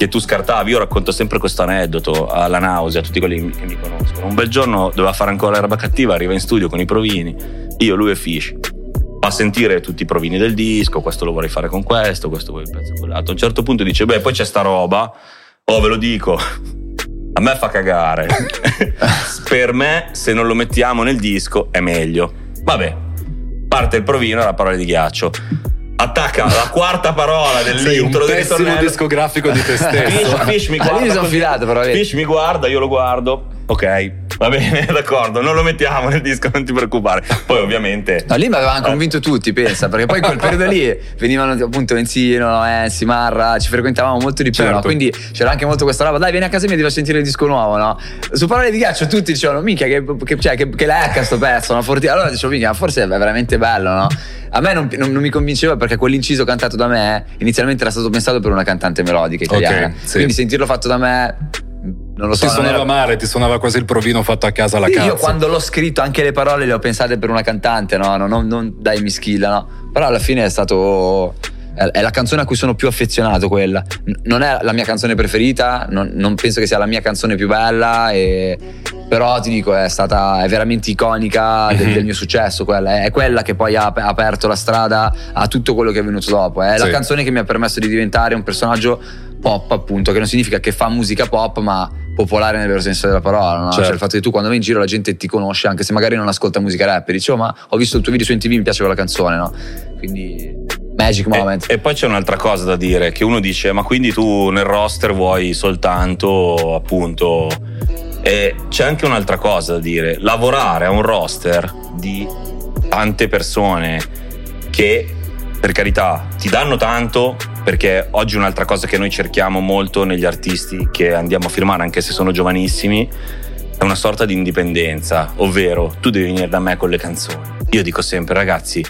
che tu scartavi. Io racconto sempre questo aneddoto alla nausea a tutti quelli che mi conoscono. Un bel giorno doveva fare ancora la roba cattiva, arriva in studio con i provini, io, lui e Fish. Fa sentire tutti i provini del disco, questo lo vorrei fare con questo, questo vuoi il pezzo con l'altro. A un certo punto dice, beh, poi c'è sta roba, oh ve lo dico, a me fa cagare. per me, se non lo mettiamo nel disco, è meglio. Vabbè, parte il provino la parola di ghiaccio. Attacca la quarta parola dell'intro del ritornello discografico di te stesso. Fish, Fish mi guarda fidato, però, Fish mi guarda io lo guardo ok Va bene, d'accordo, non lo mettiamo nel disco, non ti preoccupare. Poi ovviamente... No, lì mi avevano convinto tutti, pensa, perché poi quel periodo lì venivano appunto Enzino, Enzi, Marra, ci frequentavamo molto di più, certo. no? Quindi c'era anche molto questa roba, dai vieni a casa mia ti faccio sentire il disco nuovo, no? Su parole di ghiaccio tutti dicevano, minchia che, che, cioè, che, che lecca sto pezzo, no? Forti... Allora dicevo, minchia, forse è veramente bello, no? A me non, non, non, mi convinceva perché quell'inciso cantato da me inizialmente era stato pensato per una cantante melodica italiana. Okay, sì. Quindi sentirlo fatto da me non lo so. Ti suonava era... male, ti suonava quasi il provino fatto a casa alla sì, casa. Io quando l'ho scritto anche le parole le ho pensate per una cantante, no? Non, non dai mischilla, no? Però alla fine è stato è la canzone a cui sono più affezionato quella. Non è la mia canzone preferita, non, non penso che sia la mia canzone più bella, e, però ti dico è stata è veramente iconica del, mm-hmm. del, mio successo quella. È quella che poi ha aperto la strada a tutto quello che è venuto dopo. È sì. la canzone che mi ha permesso di diventare un personaggio pop appunto, che non significa che fa musica pop ma popolare nel vero senso della parola, no? certo. cioè il fatto che tu quando vai in giro la gente ti conosce anche se magari non ascolta musica rap e dice oh ma ho visto il tuo video su MTV mi piace quella canzone, no? Quindi Magic moment. E, e, poi c'è un'altra cosa da dire, che uno dice ma quindi tu nel roster vuoi soltanto appunto... E c'è anche un'altra cosa da dire, lavorare a un roster di tante persone che per carità, ti danno tanto perché oggi un'altra cosa che noi cerchiamo molto negli artisti che andiamo a firmare, anche se sono giovanissimi, è una sorta di indipendenza, ovvero tu devi venire da me con le canzoni. Io dico sempre, ragazzi,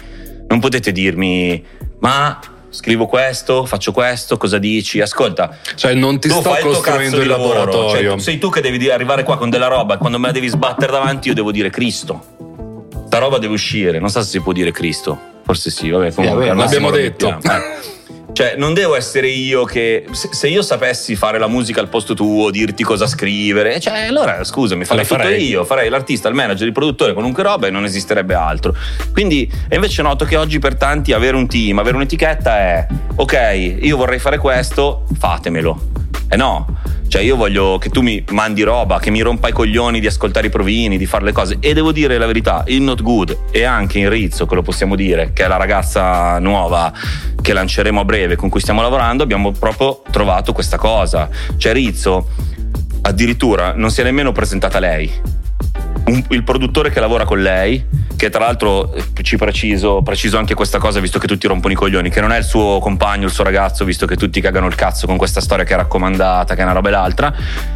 non potete dirmi, ma scrivo questo, faccio questo, cosa dici? Ascolta, cioè non ti sto costruendo il, il laboratorio. Cioè, sei tu che devi arrivare qua con della roba quando me la devi sbattere davanti io devo dire Cristo. Sta roba deve uscire, non so se si può dire Cristo. Forse sì, vabbè, comunque sì, l'abbiamo detto. Eh. Cioè, non devo essere io che. Se io sapessi fare la musica al posto tuo, dirti cosa scrivere, cioè, allora scusami, farei tutto io, farei l'artista, il manager, il produttore, qualunque roba e non esisterebbe altro. Quindi, e invece noto che oggi per tanti avere un team, avere un'etichetta è ok, io vorrei fare questo, fatemelo. Eh no, cioè io voglio che tu mi mandi roba, che mi rompa i coglioni di ascoltare i provini, di fare le cose. E devo dire la verità, in Not Good e anche in Rizzo, che lo possiamo dire, che è la ragazza nuova che lanceremo a breve, con cui stiamo lavorando, abbiamo proprio trovato questa cosa. Cioè Rizzo addirittura non si è nemmeno presentata lei. Un, il produttore che lavora con lei che tra l'altro eh, ci preciso, preciso anche questa cosa visto che tutti rompono i coglioni, che non è il suo compagno, il suo ragazzo, visto che tutti cagano il cazzo con questa storia che è raccomandata, che è una roba e l'altra.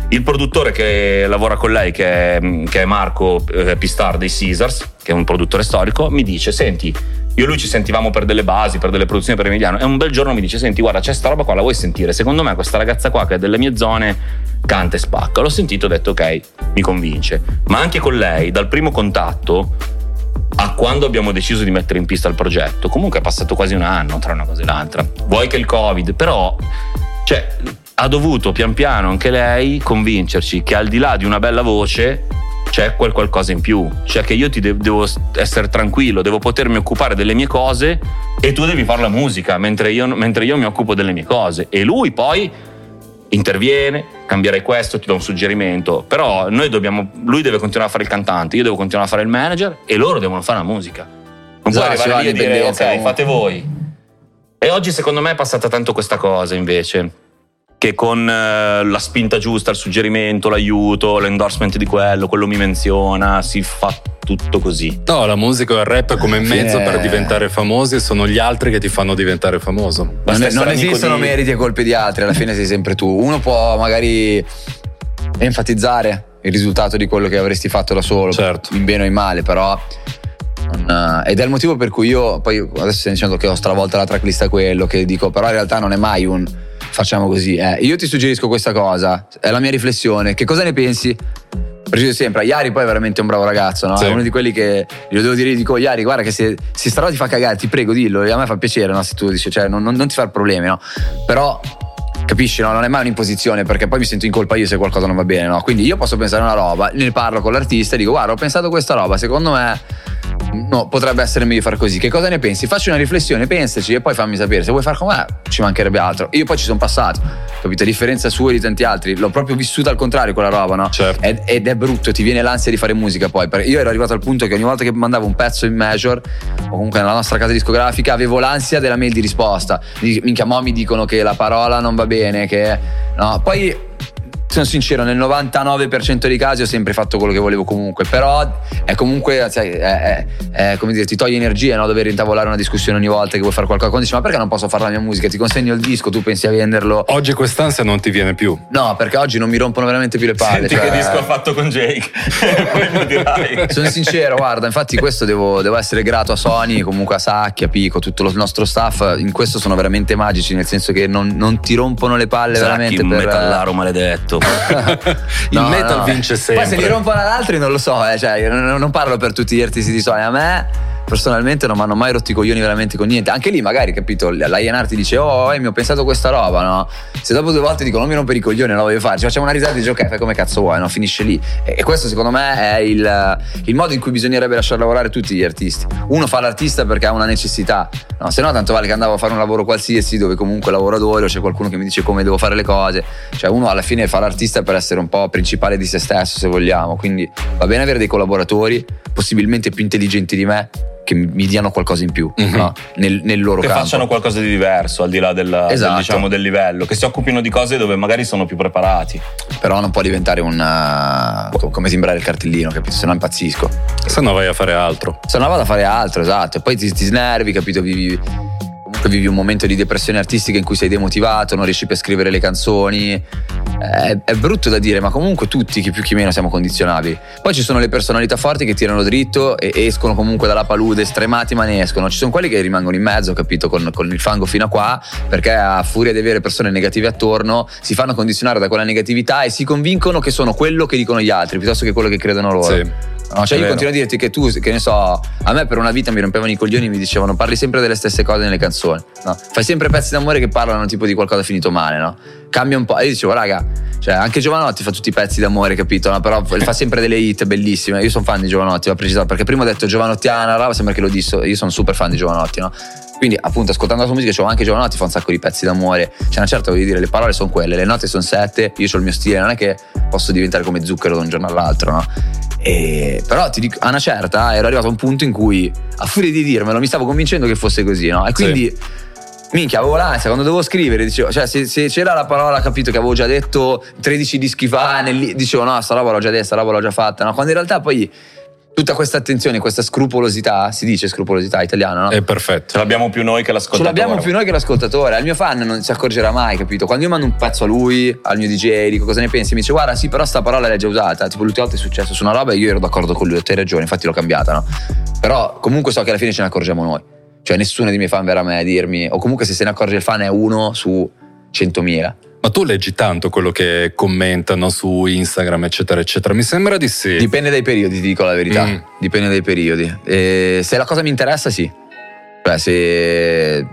Il produttore che lavora con lei, che è, che è Marco eh, Pistar dei Caesars, che è un produttore storico, mi dice, senti, io e lui ci sentivamo per delle basi, per delle produzioni per Emiliano, e un bel giorno mi dice, senti, guarda, c'è sta roba qua, la vuoi sentire? Secondo me questa ragazza qua, che è delle mie zone, canta e spacca. L'ho sentito ho detto, ok, mi convince. Ma anche con lei, dal primo contatto, a quando abbiamo deciso di mettere in pista il progetto. Comunque è passato quasi un anno tra una cosa e l'altra. Vuoi che il Covid, però, cioè, ha dovuto pian piano anche lei convincerci che al di là di una bella voce c'è quel qualcosa in più. Cioè che io ti de- devo essere tranquillo, devo potermi occupare delle mie cose e tu devi fare la musica mentre io, mentre io mi occupo delle mie cose. E lui poi interviene, cambierei questo, ti do un suggerimento, però noi dobbiamo, lui deve continuare a fare il cantante, io devo continuare a fare il manager e loro devono fare la musica. Non esatto, puoi arrivare lì e dire ok, fate voi. E oggi secondo me è passata tanto questa cosa invece, che con eh, la spinta giusta, il suggerimento, l'aiuto, l'endorsement di quello, quello mi menziona, si fa tutto così. No, la musica e il rap come mezzo per diventare famosi sono gli altri che ti fanno diventare famoso. Non, è, non esistono di... meriti e colpe di altri, alla fine sei sempre tu. Uno può magari enfatizzare il risultato di quello che avresti fatto da solo, certo. in bene o in male, però non, ed è il motivo per cui io poi adesso stai dicendo che ho stravolta la tracklist a quello che dico, però in realtà non è mai un facciamo così. Eh, io ti suggerisco questa cosa, è la mia riflessione. Che cosa ne pensi? Preciso sempre, Iari poi è veramente un bravo ragazzo, no? Sì. È uno di quelli che glielo devo dire, dico Iari, guarda che se, se sta ti fa cagare, ti prego dillo, a me fa piacere, no? Se tu dici, cioè non, non, non ti far problemi, no? Però capisci, no? Non è mai un'imposizione perché poi mi sento in colpa io se qualcosa non va bene, no? Quindi io posso pensare a una roba, ne parlo con l'artista e dico guarda ho pensato a questa roba, secondo me no, potrebbe essere meglio fare così. Che cosa ne pensi? Facci una riflessione, pensaci e poi fammi sapere. Se vuoi fare con me, ci mancherebbe altro. Io poi ci sono passato, capito? A differenza sua e di tanti altri, l'ho proprio vissuta al contrario quella roba, no? Certo. Ed, ed, è brutto, ti viene l'ansia di fare musica poi. Io ero arrivato al punto che ogni volta che mandavo un pezzo in major, o comunque nella nostra casa discografica, avevo l'ansia della mail di risposta. Minchia, mo mi dicono che la parola non va bene, che. No, poi sono sincero, nel 99% dei casi ho sempre fatto quello che volevo comunque, però è comunque, sai, è, è, è come dire, ti toglie energia no? dover intavolare una discussione ogni volta che vuoi fare qualcosa. Quando dici, ma perché non posso fare la mia musica? Ti consegno il disco, tu pensi a venderlo. Oggi quest'ansia non ti viene più. No, perché oggi non mi rompono veramente più le palle. Senti cioè... che disco ha fatto con Jake? Poi mi dirai. Sono sincero, guarda, infatti questo devo, devo, essere grato a Sony, comunque a Sacchi, a Pico, tutto il nostro staff. In questo sono veramente magici, nel senso che non, non ti rompono le palle Sacchi, veramente. Un per... metallaro maledetto. il no, metal no. vince sempre. Poi se li rompono ad altri non lo so, eh, cioè, non, non, parlo per tutti gli artisti di Sony, a me personalmente non mi hanno mai rotto i coglioni veramente con niente. Anche lì magari, capito, la Ian ti dice "Oh, eh, mi ho pensato questa roba", no? Se dopo due volte dico "Non mi rompere i coglioni, non la voglio fare", ci facciamo una risata e dici "Ok, fai come cazzo vuoi", no? Finisce lì. E, questo secondo me è il, il, modo in cui bisognerebbe lasciare lavorare tutti gli artisti. Uno fa l'artista perché ha una necessità, no? Se no tanto vale che andavo a fare un lavoro qualsiasi dove comunque lavoro ad ore o c'è qualcuno che mi dice come devo fare le cose. Cioè uno alla fine fa l'artista per essere un po' principale di se stesso, se vogliamo. Quindi va bene avere dei collaboratori, possibilmente più intelligenti di me, che mi diano qualcosa in più mm-hmm. no? nel, nel, loro che campo. Che facciano qualcosa di diverso al di là della, esatto. del, diciamo, del, livello, che si occupino di cose dove magari sono più preparati. Però non può diventare un. Come sembrare il cartellino, capito? Se no impazzisco. Se no vai a fare altro. Se no vado a fare altro, esatto. E poi ti, ti snervi, capito? Vivi vivi un momento di depressione artistica in cui sei demotivato, non riesci più a scrivere le canzoni. È, è brutto da dire, ma comunque tutti, chi più chi meno, siamo condizionabili. Poi ci sono le personalità forti che tirano dritto e escono comunque dalla palude, stremati, ma ne escono. Ci sono quelli che rimangono in mezzo, capito, con, con il fango fino a qua, perché a furia di avere persone negative attorno si fanno condizionare da quella negatività e si convincono che sono quello che dicono gli altri piuttosto che quello che credono loro. Sì. No, cioè io continuo a dirti che tu, che ne so, a me per una vita mi rompevano i coglioni e mi dicevano parli sempre delle stesse cose nelle canzoni, no? Fai sempre pezzi d'amore che parlano tipo di qualcosa finito male, no? Cambia un po'. E io dicevo, raga, cioè anche Giovanotti fa tutti i pezzi d'amore, capito? No? Però fa sempre delle hit bellissime. Io sono fan di Giovanotti, va precisato, perché prima ho detto Giovanottiana, roba, sembra che lo disso. Io sono super fan di Giovanotti, no? Quindi, appunto, ascoltando la sua musica, dicevo anche Giovanotti fa un sacco di pezzi d'amore. Cioè, una certa, voglio dire, le parole sono quelle, le note sono sette, io ho il mio stile, non è che posso diventare come zucchero da un giorno all'altro, no? E, però ti dico, a una certa ero arrivato a un punto in cui, a furia di dirmelo, mi stavo convincendo che fosse così, no? E quindi. Sì. Minchia, avevo l'ansia quando dovevo scrivere, dicevo, cioè se, se, c'era la parola, capito, che avevo già detto 13 dischi fa, nel, dicevo no, sta roba l'ho già detta, sta roba l'ho già fatta, no? Quando in realtà poi tutta questa attenzione, questa scrupolosità, si dice scrupolosità italiana, no? È perfetto. Ce l'abbiamo più noi che l'ascoltatore. Ce l'abbiamo più noi che l'ascoltatore. Al mio fan non si accorgerà mai, capito? Quando io mando un pezzo a lui, al mio DJ, dico cosa ne pensi, mi dice guarda sì, però sta parola l'hai già usata. Tipo l'ultima volta è successo su una roba e io ero d'accordo con lui, hai ragione, infatti l'ho cambiata, no? Però comunque so che alla fine ce ne accorgiamo noi. Cioè nessuno dei miei fan verrà a me a dirmi, o comunque se se ne accorge il fan è uno su 100.000. Ma tu leggi tanto quello che commentano su Instagram, eccetera, eccetera. Mi sembra di sì. Dipende dai periodi, ti dico la verità. Mm. Dipende dai periodi. E se la cosa mi interessa, sì. Cioè, se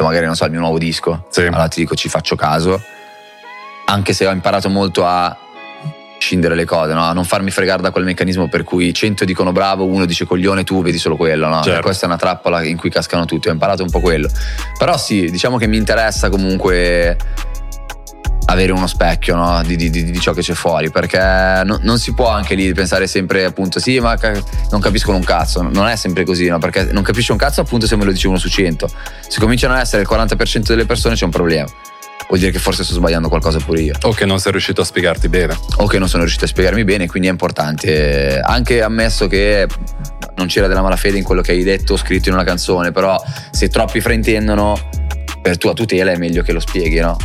magari non so il mio nuovo disco, sì. allora ti dico ci faccio caso. Anche se ho imparato molto a scindere le cose, no? a non farmi fregare da quel meccanismo per cui 100 dicono bravo, uno dice coglione, tu vedi solo quello. No? Certo. Questa è una trappola in cui cascano tutti. Ho imparato un po' quello. Però sì, diciamo che mi interessa comunque avere uno specchio no? di, di, di, ciò che c'è fuori perché no, non si può anche lì pensare sempre appunto sì ma non capiscono un cazzo non è sempre così no? perché non capisce un cazzo appunto se me lo dice uno su cento se cominciano ad essere il 40% delle persone c'è un problema vuol dire che forse sto sbagliando qualcosa pure io o che non sei riuscito a spiegarti bene o che non sono riuscito a spiegarmi bene quindi è importante anche ammesso che non c'era della malafede in quello che hai detto o scritto in una canzone però se troppi fraintendono per tua tutela è meglio che lo spieghi no?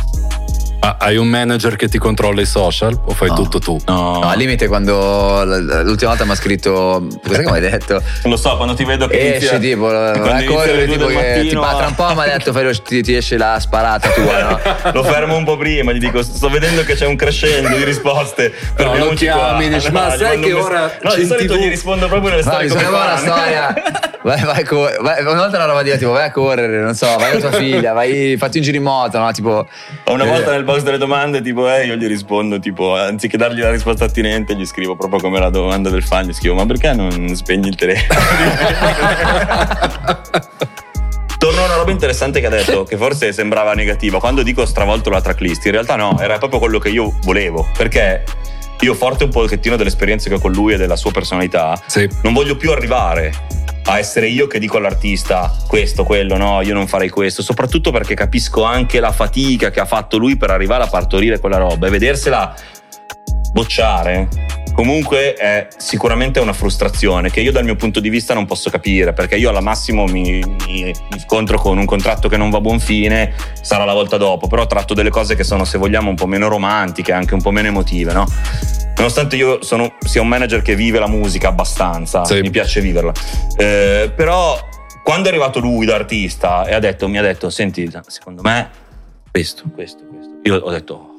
Ah, hai un manager che ti controlla i social o fai no. tutto tu? No. no. al limite quando l'ultima volta mi ha scritto, cos'è che mi hai detto? Non lo so, quando ti vedo che esce inizia, tipo, vai a correre tipo che tipo, ah, tra un po' mi ha detto fai lo, ti, ti, esce la sparata tua, no? lo fermo un po' prima, gli dico sto vedendo che c'è un crescendo di risposte. No, lo chiami, dici, ma sai che ora No, di solito gli rispondo proprio nelle storie come la storia. Vai, vai, vai, una volta una roba di tipo vai a correre, non so, vai da tua figlia, vai, fatti un giro in moto, no? Tipo una volta nel box delle domande, tipo, eh, io gli rispondo, tipo, anziché dargli la risposta attinente, gli scrivo proprio come la domanda del fan, gli scrivo, ma perché non spegni il telefono? Torno a una roba interessante che ha detto, che forse sembrava negativa. Quando dico stravolto la tracklist, in realtà no, era proprio quello che io volevo. Perché io, forte un pochettino dell'esperienza che ho con lui e della sua personalità, sì. non voglio più arrivare a essere io che dico all'artista questo, quello, no, io non farei questo, soprattutto perché capisco anche la fatica che ha fatto lui per arrivare a partorire quella roba e vedersela bocciare comunque è sicuramente una frustrazione che io dal mio punto di vista non posso capire perché io alla massimo mi, mi, scontro con un contratto che non va a buon fine sarà la volta dopo però tratto delle cose che sono se vogliamo un po' meno romantiche anche un po' meno emotive no? nonostante io sono, sia un manager che vive la musica abbastanza sì. mi piace viverla eh, però quando è arrivato lui da artista e ha detto, mi ha detto senti secondo me questo questo questo io ho detto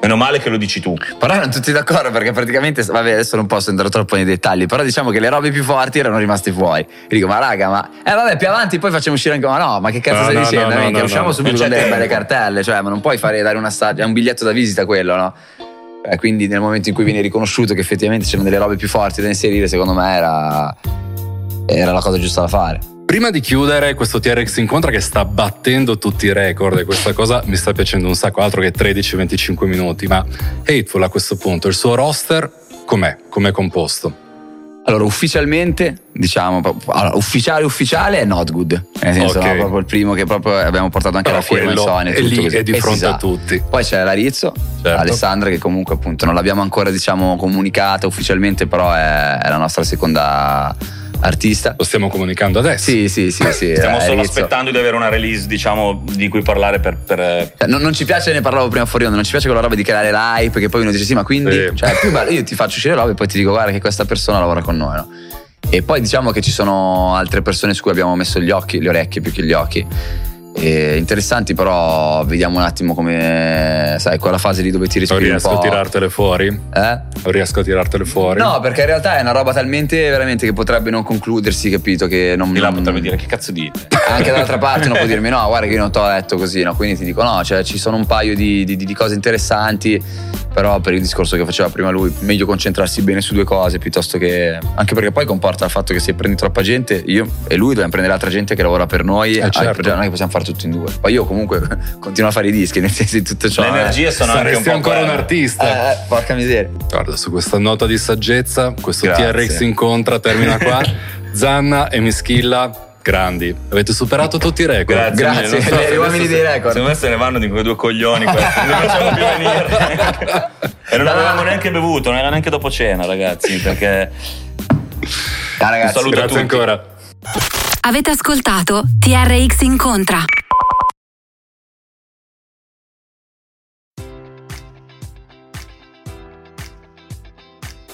Meno male che lo dici tu. Però erano tutti d'accordo perché praticamente, vabbè, adesso non posso entrare troppo nei dettagli, però diciamo che le robe più forti erano rimaste fuori. E dico, ma raga, ma eh vabbè, più avanti poi facciamo uscire anche, ma no, ma che cazzo no, stai no, dicendo? No, no, usciamo subito con delle belle cartelle, cioè, ma non puoi fare dare un assaggio, è un biglietto da visita quello, no? Eh, quindi nel momento in cui viene riconosciuto che effettivamente c'erano delle robe più forti da inserire, secondo me era, era la cosa giusta da fare. Prima di chiudere questo TRX incontra che sta battendo tutti i record e questa cosa mi sta piacendo un sacco, altro che 13-25 minuti, ma Hateful a questo punto, il suo roster com'è? Com'è composto? Allora, ufficialmente, diciamo, ufficiale ufficiale è Not Good. Nel senso, okay. no, proprio il primo che proprio abbiamo portato anche Però la firma in Sony. È lì, è di fronte a tutti. Poi c'è Larizzo, certo. Alessandra, che comunque appunto non l'abbiamo ancora, diciamo, comunicata ufficialmente, però è, è la nostra seconda artista. Lo stiamo comunicando adesso. Sì, sì, sì. sì stiamo solo inizio. aspettando di avere una release, diciamo, di cui parlare per. per... Cioè, non, non, ci piace, ne parlavo prima fuori onda, non ci piace quella roba di creare l'hype, che poi uno dice sì, ma quindi. Sì. Cioè, più bello, io ti faccio uscire roba e poi ti dico, guarda che questa persona lavora con noi, no? E poi diciamo che ci sono altre persone su cui abbiamo messo gli occhi, le orecchie più che gli occhi e interessanti, però vediamo un attimo come, sai, quella fase lì dove ti respiri non riesco a tirartele fuori? Eh? Non riesco a tirartele fuori? No, perché in realtà è una roba talmente veramente che potrebbe non concludersi, capito? Che non... Di là potrebbe dire che cazzo dite? Anche dall'altra parte uno può dirmi no, guarda che io non ti ho detto così, no? Quindi ti dico no, cioè ci sono un paio di, di, di cose interessanti, però per il discorso che faceva prima lui, meglio concentrarsi bene su due cose piuttosto che... Anche perché poi comporta il fatto che se prendi troppa gente, io e lui dobbiamo prendere altra gente che lavora per noi, eh, certo. non è che possiamo fare tutto in due. Poi io comunque continuo a fare i dischi, nel senso di tutto ciò. Le energie eh. sono anche un po' ancora un artista. Eh, porca miseria. Guarda, su questa nota di saggezza, questo Grazie. TRX incontra termina qua. Zanna e Mischilla grandi. Avete superato tutti i record. Grazie, Grazie so, gli uomini dei record. Secondo me se ne vanno di quei due coglioni questi. non li facciamo più venire. e non avevamo neanche bevuto, non era neanche dopo cena, ragazzi, perché... Ah, ragazzi, Un saluto grazie ancora. Avete ascoltato TRX Incontra.